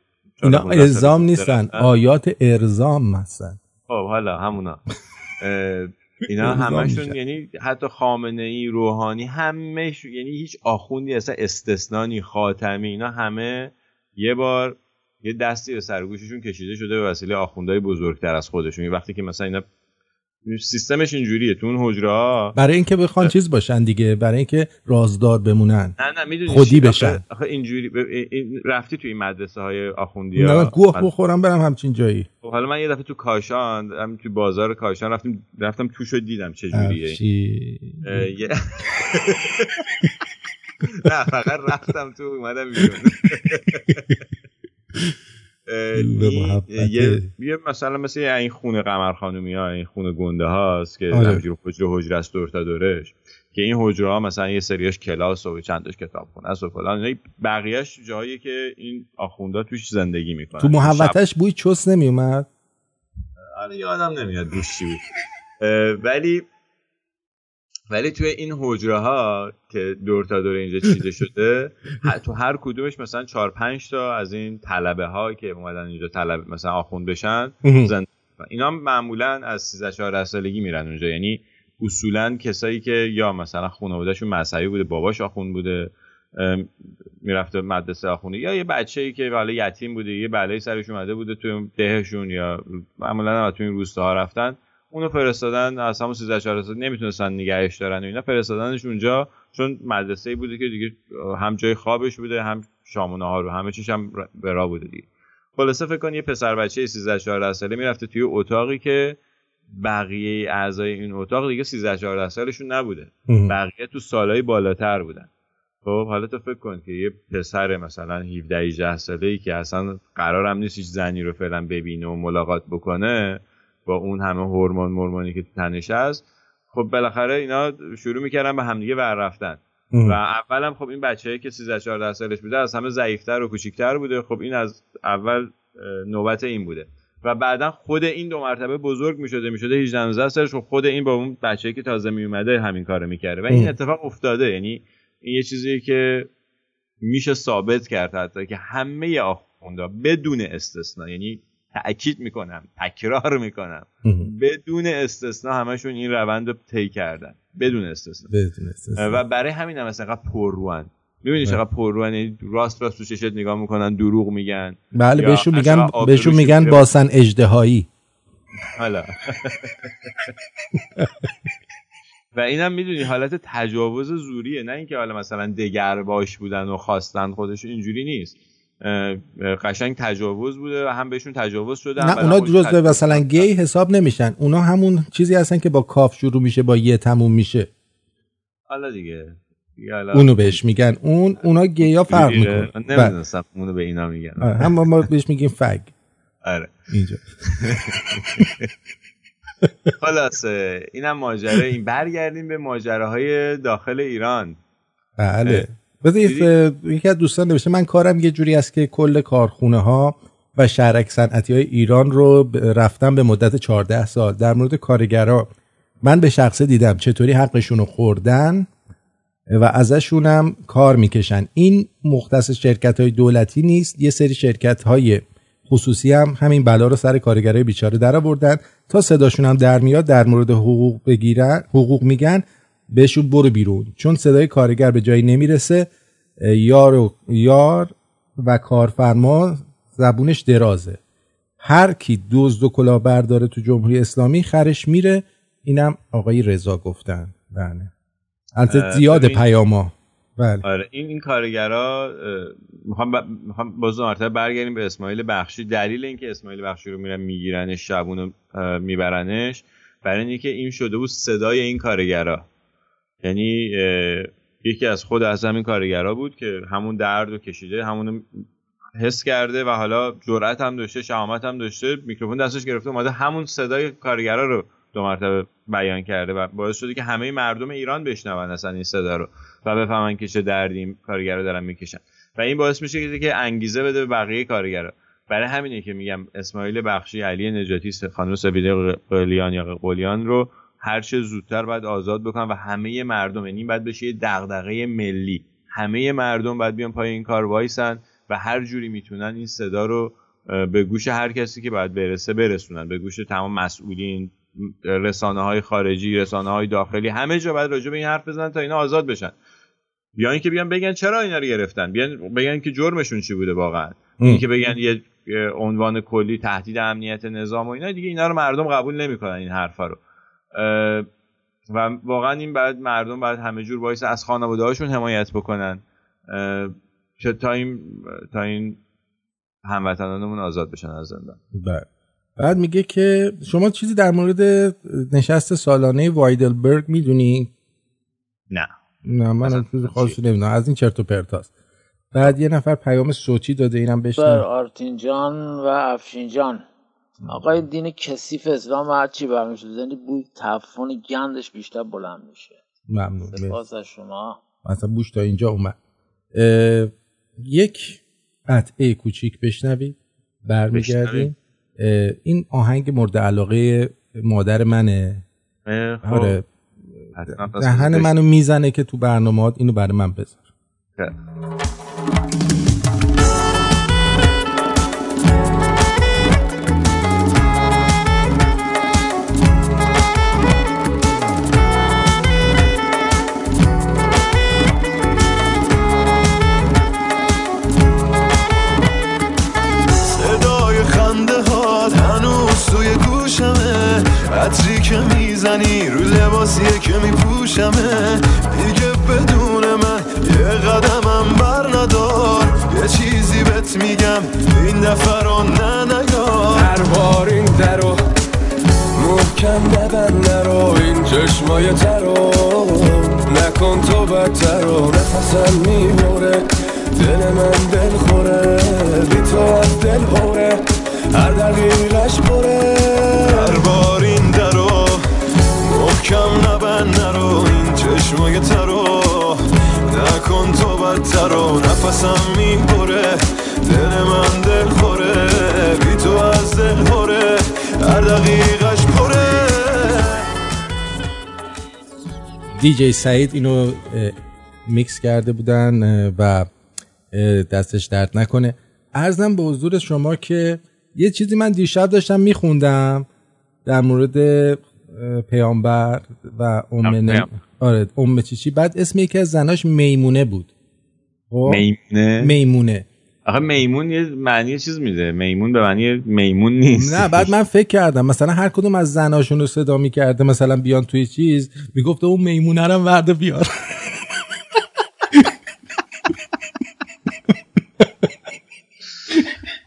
اینا اعزام نیستن آیات ارزام هستن. خب حالا همونا. اینا همشون یعنی حتی خامنه ای روحانی همه یعنی هیچ آخوندی اصلا استثنانی خاتمی. اینا همه یه بار یه دستی به سرگوششون کشیده شده به وسیله آخوندهای بزرگتر از خودشون. وقتی که مثلا اینا سیستمش اینجوریه. تو اون حجره ها. برای اینکه بخوان چیز باشن دیگه برای اینکه رازدار بمونن. نه نه می‌دونی خودی بشن. آخه اینجوری رفتی توی این مدرسه های آخوندی نه گوه بخورم برم همچین جایی. خب حالا من یه دفعه تو کاشان هم تو بازار کاشان رفتم رفتم توش رو دیدم چه جوریه. نه فقط رفتم تو اومدم بیرون. یه،, یه مثلا مثل این خونه قمر خانومی ها این خونه گنده هاست که آره. همجور حجره حجره است دور تا دورش. که این حجره ها مثلا یه سریاش کلاس و چندش کتاب خونه است و فلان. بقیهش جایی که این آخونده توش زندگی می‌کنن. تو محوتش بوی چوس نمیومد آره یادم نمیاد بوش چی بود. ولی ولی توی این حجره ها که دور تا دور اینجا چیده شده تو هر کدومش مثلا چهار پنج تا از این طلبه ها که اومدن اینجا طلب مثلا آخوند بشن. اینا معمولا از 13 14 سالگی میرن اونجا. یعنی اصولا کسایی که یا مثلا خانوادهشون مذهبی بوده باباش آخوند بوده می‌رفته مدرسه آخونده یا یه بچه ای که حالا یتیم بوده یه بلایی سرش اومده بوده توی دهشون یا معمولا توی این روستاها رفتن. اونو فرستادن از همون 13 14 سال نمی‌تونستن نگهش دارن و اینا فرستادنش اونجا چون مدرسه ای بوده که دیگه هم جای خوابش بوده هم شام و رو همه چیش هم برا بوده دیگه. خلاصه فکر کن یه پسر بچه 13 14 ساله می‌رفته توی اتاقی که بقیه اعضای این اتاق دیگه 13 14 سالشون نبوده. بقیه تو سالهای بالاتر بودن. خب حالا تو فکر کن که یه پسر مثلا 17 18 ساله ای که اصلا قرارم نیست هیچ زنی رو فعلا ببینه و ملاقات بکنه با اون همه هورمون مرمونی که تنش هست خب بالاخره اینا شروع می‌کردن به همدیگه ور رفتن. و اولم خب این بچه‌ای که 13 14 سالش بوده از همه ضعیفتر و کوچیک‌تر بوده. خب این از اول نوبت این بوده. و بعدا خود این دو مرتبه بزرگ می‌شده می‌شده 18 19 سالش. خب خود این با اون بچه‌ای که تازه میومده همین کارو می‌کرده. و این اتفاق افتاده. یعنی این یه چیزیه که میشه ثابت کرد حتی که همه آخوندا بدون استثنا یعنی تاکید می‌کنم تکرار می‌کنم. بدون استثنا همشون این روند رو طی کردن. بدون استثنا بدون استثنا و برای همین هم مثلا پرروان. می‌بینی چقدر پرروان؟ یعنی راست راست تو چشت نگاه می‌کنن دروغ میگن. بله بهشون میگن بهشون میگن باسن اجدهایی حالا. و اینم می‌دونی حالت تجاوز زوریه. نه اینکه حالا مثلا دگر باش بودن و خواستن خودش اینجوری نیست. قشنگ تجاوز بوده و هم بهشون تجاوز شده نه اونا جزء مثلا گی حساب نمیشن. اونا همون چیزی هستن که با کاف شروع میشه با یه تموم میشه. حالا دیگه. اونو بهش میگن. اون اونا گیا فرق می‌کنه. نمی‌دونستم اونو به اینا میگن. هم ما بهش میگیم فگ. آره. اینجا. خلاصه اینم ماجرا. این برگردیم به ماجراهای داخل ایران. بله. بذار یکی از دوستان نوشته من کارم یه جوری است که کل کارخونه ها و شهرک صنعتی های ایران رو رفتم به مدت 14 سال. در مورد کارگرا من به شخصه دیدم چطوری حقشون رو خوردن و ازشونم کار می‌کشن. این مختص شرکت های دولتی نیست یه سری شرکت های خصوصی هم همین بلا رو سر کارگرای بیچاره در آوردن تا صداشون هم در میاد در مورد حقوق بگیرن حقوق میگن. بهشون برو بیرون. چون صدای کارگر به جایی نمی‌رسه یار و, یار و کارفرما زبونش درازه. هر کی دزد و کلاه برداره تو جمهوری اسلامی خرش میره. اینم آقای رضا گفتن. بله. البته زیاد پیاما. بله. آره این این کارگرا می‌خوام ب... می‌خوام باز مرتبه برگردیم به اسماعیل بخشی. دلیل اینکه اسماعیل بخشی رو میرن میگیرنش شبونو میبرنش برای اینکه این شده بود صدای این کارگرا. یعنی یکی از خود از همین کارگرا بود که همون درد رو کشیده همون حس کرده و حالا جرأت هم داشته شهامت هم داشته میکروفون دستش گرفته اومده همون صدای کارگرا رو دو مرتبه بیان کرده و باعث شده که همه مردم ایران بشنون اصلا این صدا رو و بفهمن که چه دردی کارگرا دارن می‌کشن. و این باعث میشه که انگیزه بده به بقیه کارگرا. برای همینه که میگم اسماعیل بخشی علی نجاتی خانم سبیده قلیان یا قلیان رو هر چه زودتر باید آزاد بکنن و همه مردم یعنی باید بشه یه دغدغه ملی. همه مردم باید بیان پای این کار وایسن و هر جوری می‌تونن این صدا رو به گوش هر کسی که باید برسه برسونن. به گوش تمام مسئولین رسانه های خارجی رسانه های داخلی همه جا باید راجع به این حرف بزنن تا اینا آزاد بشن. یا اینکه بیان بگن چرا اینا رو گرفتن؟ بیان بگن که جرمشون چی بوده واقعا؟ اینکه بگن یه عنوان کلی تهدید امنیت نظام و اینا دیگه اینا رو مردم قبول نمی‌کنن این حرفا رو. و واقعا این بعد مردم باید همه جور باعث از خانواده هاشون حمایت بکنن. تا این تا این هموطنانمون آزاد بشن از زندان. بله. بعد میگه که شما چیزی در مورد نشست سالانه وایدلبرگ می‌دونی؟ نه. نه من چیز خاصی نمی‌دونم. از این چرت و پرتاست بعد یه نفر پیام صوتی داده اینم بشنم بر آرتینجان و افشینجان آقای دین کثیف اسلام هر چی برمیش زنی بوی تفون گندش بیشتر بلند میشه. ممنون سپاس از شما. مثلا بوش تا اینجا اومد. یک قطعه کوچیک بشنوید برمیگردیم. این آهنگ مورد علاقه مادر منه. خب. آره دهن منو می‌زنه که تو برنامه اینو برای من بذار. می‌زنی رو لباسیه که میپوشمه؟ دیگه بدون من یه قدمم بر ندار. یه چیزی بهت میگم این دفعه رو نه نگار. هر بار این درو محکم ببند نرو این چشمای ترو نکن تو بدتر رو نفسم می‌بره. دل من دل خوره بی تو از دل هوره هر دقیقش پره. هر بار محکم نبند نرو. این چشمای ترو نکن تو بدتر رو نفسم می‌بره. دل من دل خوره بی تو از دل هوره هر دقیقش پره. دیجی سعید اینو میکس کرده بودن و دستش درد نکنه. ارزم به حضور شما که یه چیزی من دیشب داشتم میخوندم در مورد پیامبر و ام آره ام چیچی بعد اسم یکی از زناش میمونه بود. میمونه؟ میمونه. آخه میمون یه معنی چیز میده. میمون به معنی میمون نیست. نه بعد من فکر کردم مثلا هر کدوم از زناشون رو صدا می‌کرده مثلا بیان توی چیز می‌گفته اون میمونه رو ورده بیار.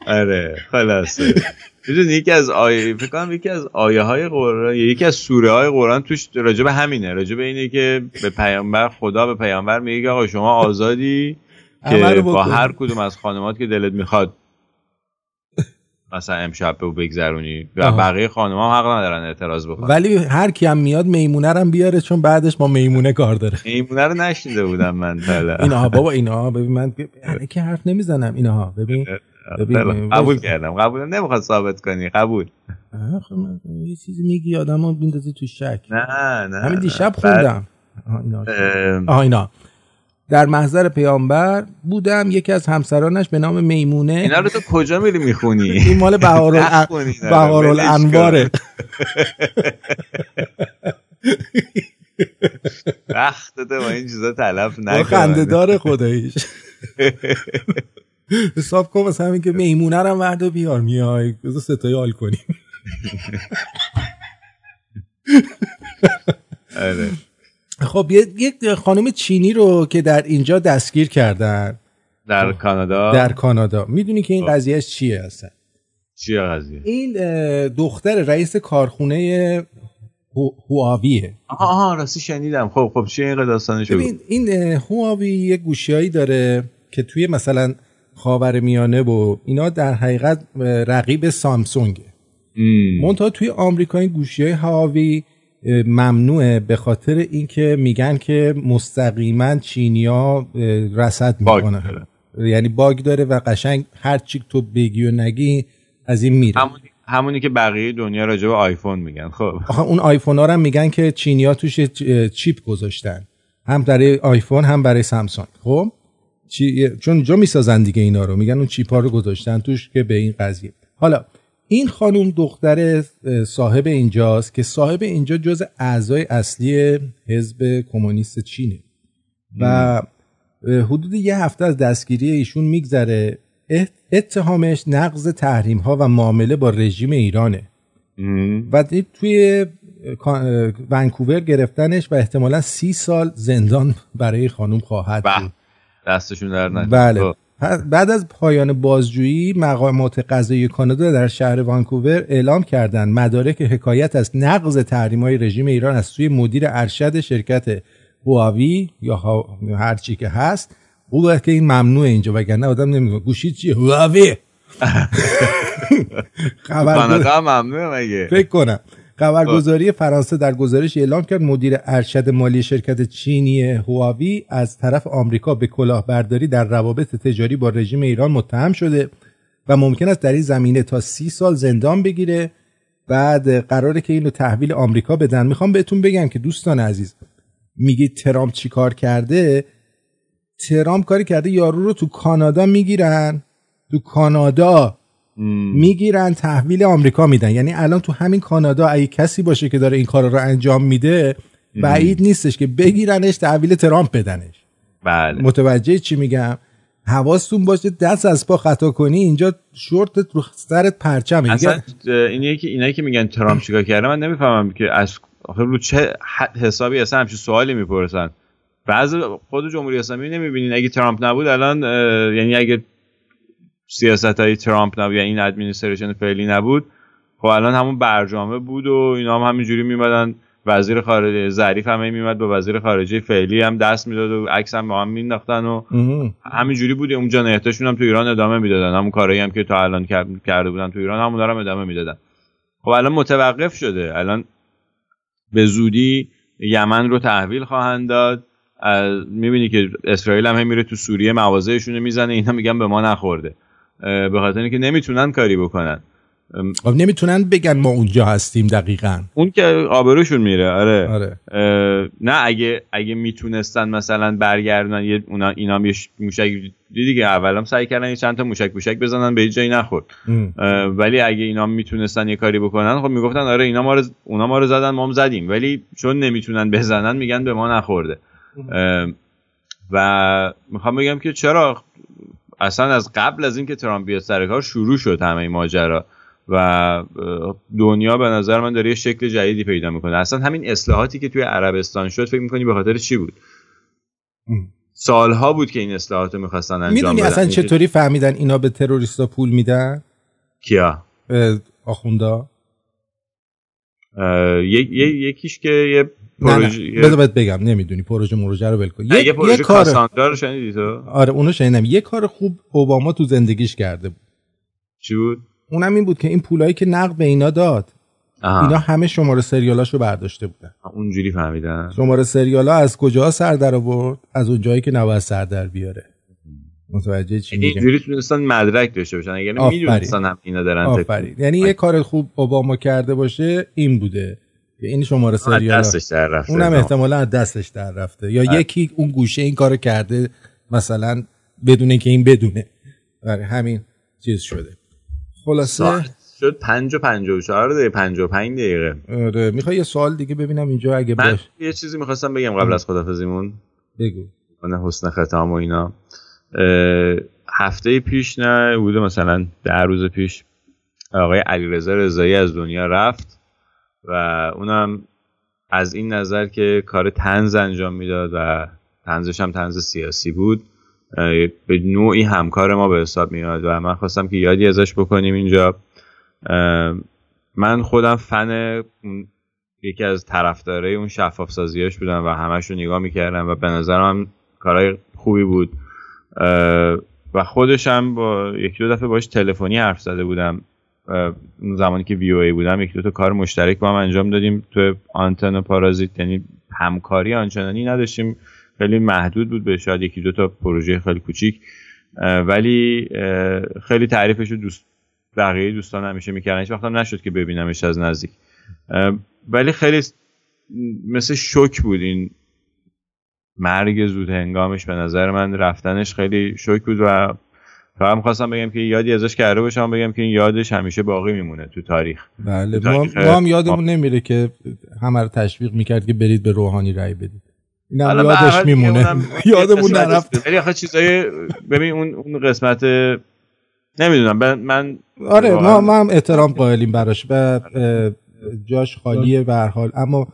آره خلاصه. می‌دونی یکی از آیه فکر کنم یکی از آیه های قرآن یکی از سوره های قرآن توش راجع به همینه. راجع به اینه که به پیامبر خدا به پیامبر میگه آقا شما آزادی که با هر کدوم از خانمات که دلت می‌خواد مثلا امشب به بگذرونی و بقیه خانم حق ندارن اعتراض بکنن. ولی هر کی هم میاد میمونه رو بیاره چون بعدش با میمونه کار داره. میمونه رو نشنیده بودم من تلا اینها بابا اینها ببین من که حرف نمی‌زنم. اینها ببین. قبول کردم. قبول نمی‌خواد ثابت کنی. قبول. یه چیزی میگی آدم ها بیندازی تو شک. نه نه همین دیشب خوندم. آها اینا در محضر پیامبر بودم یکی از همسرانش به نام میمونه. اینا رو تو کجا میری می‌خونی؟ این مال بهارالانواره. وقت با این چیزا تلف نکن خنده داره خداییش. حساب کن مثلا همین که میمونه رو ورد بیار. میای بذار ستای حال کنیم. آره. خب یک خانم چینی رو که در اینجا دستگیر کردن. در کانادا؟ در کانادا. می‌دونی که این قضیهش چیه اصلا؟ چیه قضیه؟ این دختر رئیس کارخونه هواویه. آها راستی شنیدم. خب خب چیه این داستانش ببین این هواوی یه گوشیایی داره که توی مثلا خاور میانه و اینا در حقیقت رقیب سامسونگه. منتها توی آمریکا این گوشی های هواوی ممنوعه به خاطر اینکه میگن که مستقیما چینیا رصد می‌کنن. یعنی باگ داره و قشنگ هر چی تو بگی و نگی از این میره. همونی, همونی که بقیه دنیا راجع به آیفون میگن. خب. آخه اون آیفون ها رو هم میگن که چینیا توش چیپ گذاشتن. هم برای آیفون هم برای سامسونگ. خب؟ چی... چون جا می‌سازن دیگه اینا رو. میگن اون چیپا رو گذاشتن توش که به این قضیه. حالا این خانم دختر صاحب اینجاست که صاحب اینجا جز اعضای اصلی حزب کمونیست چینه. و حدود یه هفته از دستگیری ایشون میگذره. اتهامش نقض تحریم ها و معامله با رژیم ایرانه. و توی ونکوور گرفتنش و احتمالا سی سال زندان برای خانم خواهد بود. دستشون در بله. خب. بعد از پایان بازجویی مقامات قضایی کانادا در شهر وانکوور اعلام کردند مدارک حکایت از نقض تحریم های رژیم ایران از سوی مدیر ارشد شرکت هواوی یا هر چی که هست. خوبه که این ممنوع اینجا وگرنه آدم نمیگه گوشید چیه. هواوی. خبر ممنوع مگه؟ فکر کنم. خبرگزاری فرانسه در گزارش اعلام کرد مدیر ارشد مالی شرکت چینی هواوی از طرف آمریکا به کلاهبرداری در روابط تجاری با رژیم ایران متهم شده و ممکن است در این زمینه تا سی سال زندان بگیره. بعد قراره که اینو تحویل آمریکا بدن. می‌خوام بهتون بگم که دوستان عزیز میگید ترامپ چی کار کرده؟ ترامپ کاری کرده یارو رو تو کانادا می‌گیرن. تو کانادا می‌گیرن تحویل آمریکا میدن. یعنی الان تو همین کانادا اگه کسی باشه که داره این کار رو انجام میده بعید نیستش که بگیرنش تحویل ترامپ بدنش. بله. متوجه چی میگم؟ حواستون باشه دست از پا خطا کنی اینجا شورتت رو سرت پرچمه اصلا اینه که اینایی که میگن ترامپ چیکار کرده من نمی‌فهمم که از آخه رو چه حسابی اصلا همچین سوالی می‌پرسن. بعض خود جمهوری اسلامی نمی‌بینین اگه ترامپ نبود الان یعنی اگه سیاست های ترامپ نبود یعنی این administration فعلی نبود خب الان همون برجامه بود و اینا هم همینجوری میمدن وزیر خارجه ظریف همه میمد با وزیر خارجه فعلی هم دست می‌داد و عکس هم با هم مینداختن و همینجوری بود اون جنایتاشون هم تو ایران ادامه می‌دادن. همون کارایی هم که تا الان کرده بودن تو ایران همون دارم ادامه می‌دادن. خب الان متوقف شده. الان به زودی یمن رو تحویل خواهند داد. می‌بینی که اسرائیل هم میره تو سوریه مواضعشون رو می‌زنه. اینا میگن به ما نخورده. به خاطر اینکه نمی‌تونن کاری بکنن. خب نمی‌تونن بگن ما اونجا هستیم دقیقا. اون که آبروشون میره آره, آره. نه اگه اگه می‌تونستن مثلا برگردن یه اونا اینا یه موشک دیدی که اولام سعی کردن یه چند تا موشک موشک بزنن به جایی نخورد. ولی اگه اینا می‌تونستن یه کاری بکنن خب می‌گفتن آره اینا ما رو اونا ما رو زدن ما هم زدیم. ولی چون نمی‌تونن بزنن میگن به ما نخورده. و می‌خوام بگم که چرا اصلا از قبل از اینکه ترامپ بیاد سر کار شروع شد همه این ماجرا. و دنیا به نظر من داره یه شکل جدیدی پیدا می‌کنه. اصلا همین اصلاحاتی که توی عربستان شد فکر می‌کنی به خاطر چی بود؟ سالها بود که این اصلاحات رو می‌خواستن انجام می‌دونی اصلا چطوری فهمیدن اینا به تروریستا پول میدن؟ کیا؟ آخوندا. یکیش که یه پروژه بذار بگم نمی‌دونی. پروژه مروژه رو ول کن. یه, یه کار رو شنیدی تو؟ آره اونو شنیدم. یه کار خوب اوباما تو زندگیش کرده بود. چی بود؟ اونم این بود که این پولایی که نقد به اینا داد آها. اینا همه شماره سریالاشو برداشته بودن. اونجوری فهمیدن شماره سریالا از کجا سر در آورد؟ از اون جایی که نباید سر در بیاره. متوجه چی میگم؟ اینجوری تونستن مدرک داشته باشن. اگر می‌دونستن هم اینا دارن یعنی یه کار خوب اوباما کرده باشه این بوده. این شماره سریال دستش در رفته. اونم احتمالا از دستش در رفته. یا یکی اون گوشه این کارو کرده مثلا بدونه که این بدونه. برای همین چیز شده. خلاصه شد 5 و 54 دقیقه 55 دقیقه. آره می‌خوای یه سوال دیگه ببینم اینجا؟ اگه من باش. یه چیزی می‌خواستم بگم قبل از خدافزیمون بگو. من حسن ختام و اینا. هفته پیش نه بوده مثلا در روز پیش آقای علیرضا رضایی از دنیا رفت. و اونم از این نظر که کار تنز انجام می‌داد و تنزش هم تنز سیاسی بود به نوعی همکار ما به حساب میاد و من خواستم که یادی ازش بکنیم اینجا. من خودم فن یکی از طرفدارای اون شفاف سازیاش بودم و همش رو نگاه می‌کردم و به نظرم کارهای خوبی بود. و خودشم با یکی دو دفعه باش تلفنی حرف زده بودم. زمانی که وی ای بودم یک دو تا کار مشترک با هم انجام دادیم. تو آنتن و پارازیت یعنی همکاری آنچنانی نداشتیم. خیلی محدود بود به شاید یکی دو تا پروژه خیلی کوچیک. ولی خیلی تعریفش رو دوست بقیه دوستان همیشه می‌کردن. هیچ وقتم نشد که ببینمش از نزدیک. ولی خیلی مثل شوک بود این مرگ زود هنگامش به نظر من رفتنش خیلی شوک بود و فقط می‌خواستم بگم که یادی ازش کرده باشم بگم که این یادش همیشه باقی میمونه تو تاریخ. بله تو ما, تاریخ ما هم یادمون نمیره که همه رو تشویق می‌کرد که برید به روحانی رای بدید. این هم یادش میمونه. یادمون نرفت. ولی آخه چیزای ببین اون اون قسمت نمی‌دونم من, آره ما, ما هم احترام قائلیم براش. و جاش خالیه به هر حال. اما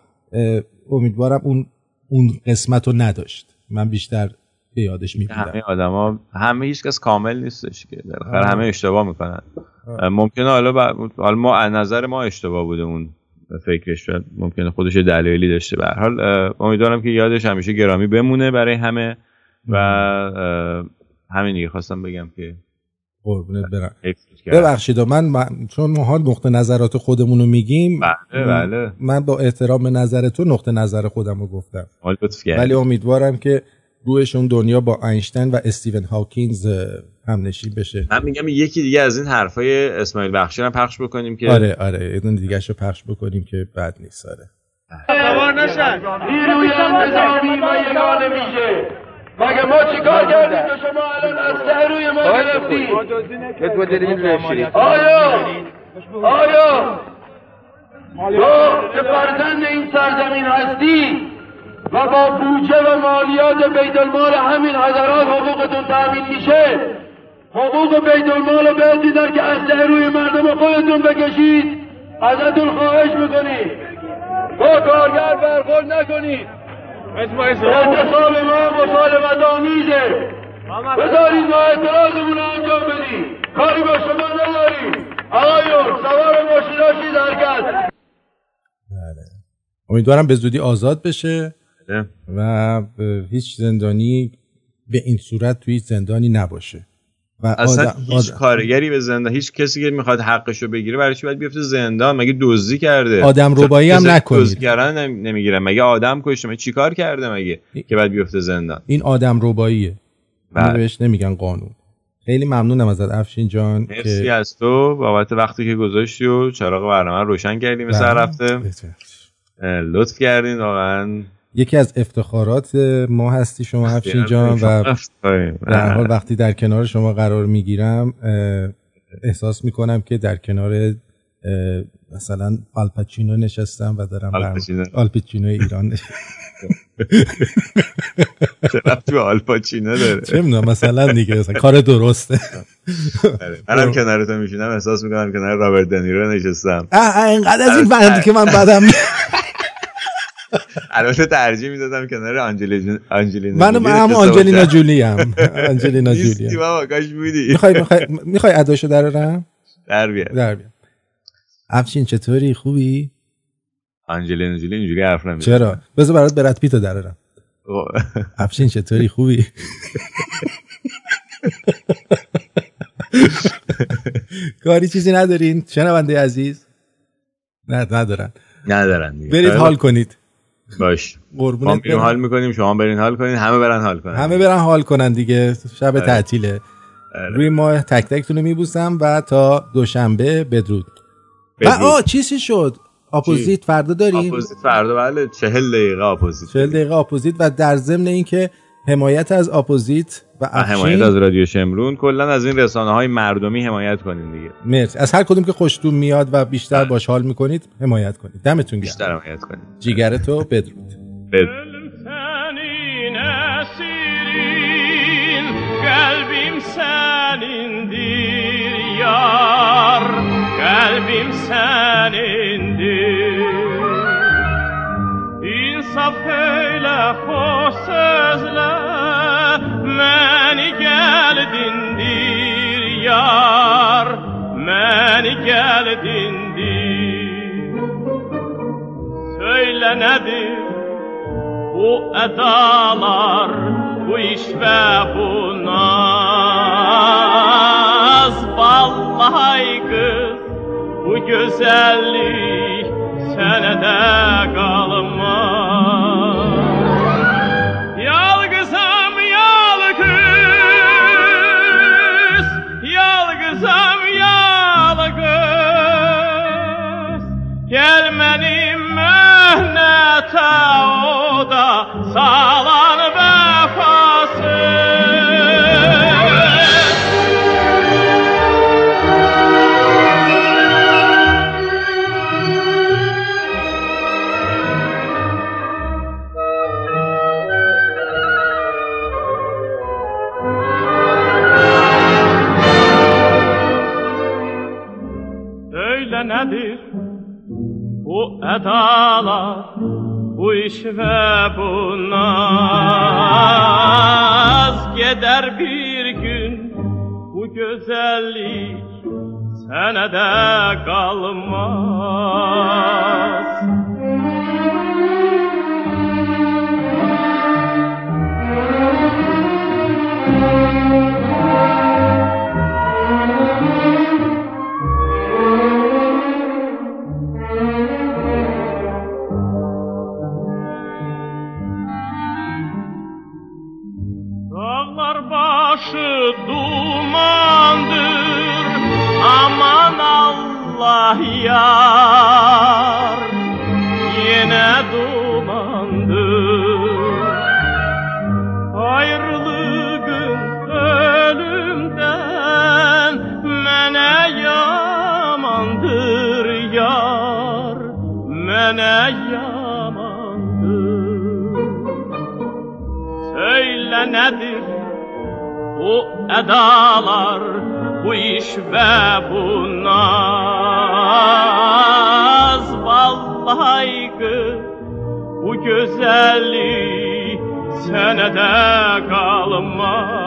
امیدوارم اون اون قسمت رو نداشت. من بیشتر به یادش میبودم همه آدما همه هیچ کس کامل نیستش که. آره. همه اشتباه می‌کنن. ممکنه حالا ب- حالا ما از نظر ما اشتباه بوده اون فکرش شاید ممکنه خودش دلایلی داشته. به حال امیدوارم که یادش همیشه گرامی بمونه برای همه و همین دیگه خواستم بگم که قربونت برم. ببخشید من, من چون ما حال نقطه نظرات خودمون رو میگیم بله بله. من با احترام به نظر تو نقطه نظر خودم رو گفتم. ولی امیدوارم که رویشون دنیا با اینشتین و استیون هاکینز هم نشین بشه. من میگم یکی دیگه از این حرفای اسماعیل بخشی رو هم پخش بکنیم که آره آره یه دونه دیگه رو پخش بکنیم که بد نیست آره. سوار نشن. نیروی انتظامی و یگان ویژه مگه ما چیکار کردیم که شما الان از روی ما گرفتید؟ آیا؟ آیا؟ تو که فرزند این سرزمین هستی؟ و با بودجه و مالیات بیت المال همین حضرات حقوقتون تامین میشه. حقوق بیت المال رو دیدن که از روی مردم خودتون بکشید. ازتون خواهش می‌کنید با کارگر برخورد نکنید. اعتصاب ما مطالبت آمیزه بذارید ما اعتراضمون رو انجام بدیم. کاری با شما نداریم. آقایون سوار ماشینا شید حرکت. امیدوارم به زودی آزاد بشه. بله. و هیچ زندانی به این صورت توی زندانی نباشه. و اصلا آدم- هیچ آدم- کارگری به زندان هیچ کسی که می‌خواد حقشو بگیره برای چی باید بیفته زندان؟ مگه دزدی کرده؟ آدم ربایی هم نکنید. دزدی کردن نمی- نمی‌گیرن. مگه آدم کشته؟ مگه چیکار کرده مگه که باید بیفته زندان؟ این آدم رباییه. بله. بهش نمیگن قانون. خیلی ممنونم ازت افشین جان مرسی که از تو. بابت وقتی که گذاشتی و چراغ برنامه رو روشن کردی مثل هر بله. هفته لطف کردین واقعا. یکی از افتخارات ما هستی شما افشین جان و. در حال وقتی در کنار شما قرار می‌گیرم احساس می‌کنم که در کنار مثلا آلپاچینو نشستم و دارم برم- آلپاچینو. آلپاچینو ایران نشستم. چرا تو آلپاچینو داره چه می‌دونم مثلا دیگه کار درسته آره. منم کنارتون میشینم احساس می‌کنم کنار رابرت دنیرو نشستم اینقدر از این فهمیدی که من بعدم البته ترجیح می‌دادم کنار آنجلینا آنجلینا من هم آنجلینا. جولی هم آنجلینا جولی بابا کاش بودی. می‌خوای می‌خوای می‌خوای اداشو درارم در بیار. در بیار. افشین چطوری؟ خوبی؟ آنجلینا جولی اینجوری حرف نمی‌زنه. چرا؟ بذار برات برات پیتو درارم خب. افشین چطوری؟ خوبی؟ کاری چیزی ندارین؟ شنونده عزیز؟ نه ندارن. ندارن برید حال کنید. باش. ما قربونت برم. حال می‌کنیم شما برین حال کنین همه برن حال کنن. همه برن حال کنن دیگه. شب آره. تعطیله. آره. روی ما تک تکتون رو میبوسم و تا دوشنبه بدرود. و. آه چیزی شد؟ اپوزیت فردا داریم. اپوزیت فردا بله چهل دقیقه اپوزیت 40 دقیقه اپوزیت و در ضمن اینکه حمایت از اپوزیت و و حمایت افشین از رادیو شمرون. کلا از این رسانه های مردمی حمایت کنین دیگه. مرسی. از هر کدوم که خوشتون میاد و بیشتر باش حال می‌کنید حمایت کنید. دمتون گرم. بیشتر حمایت کنین جیگر تو بدرود. بدرود. senindir yar Kalbim senindir İnsaf eyle hoş sözle Meni geldindir yar Meni geldindir Söyle nedir bu edalar, bu iş ve bu naz? Vallahi kız, bu güzellik senede kalmaz ve bu naz Gider bir gün. Bu güzellik senede kalmaz yar Yine dumandır. Ayrılığın ölümden Mene yamandır yar Mene yamandır. Söyle nedir bu edalar, bu iş ve bu naz. Vallahi kız, bu güzellik senede kalmaz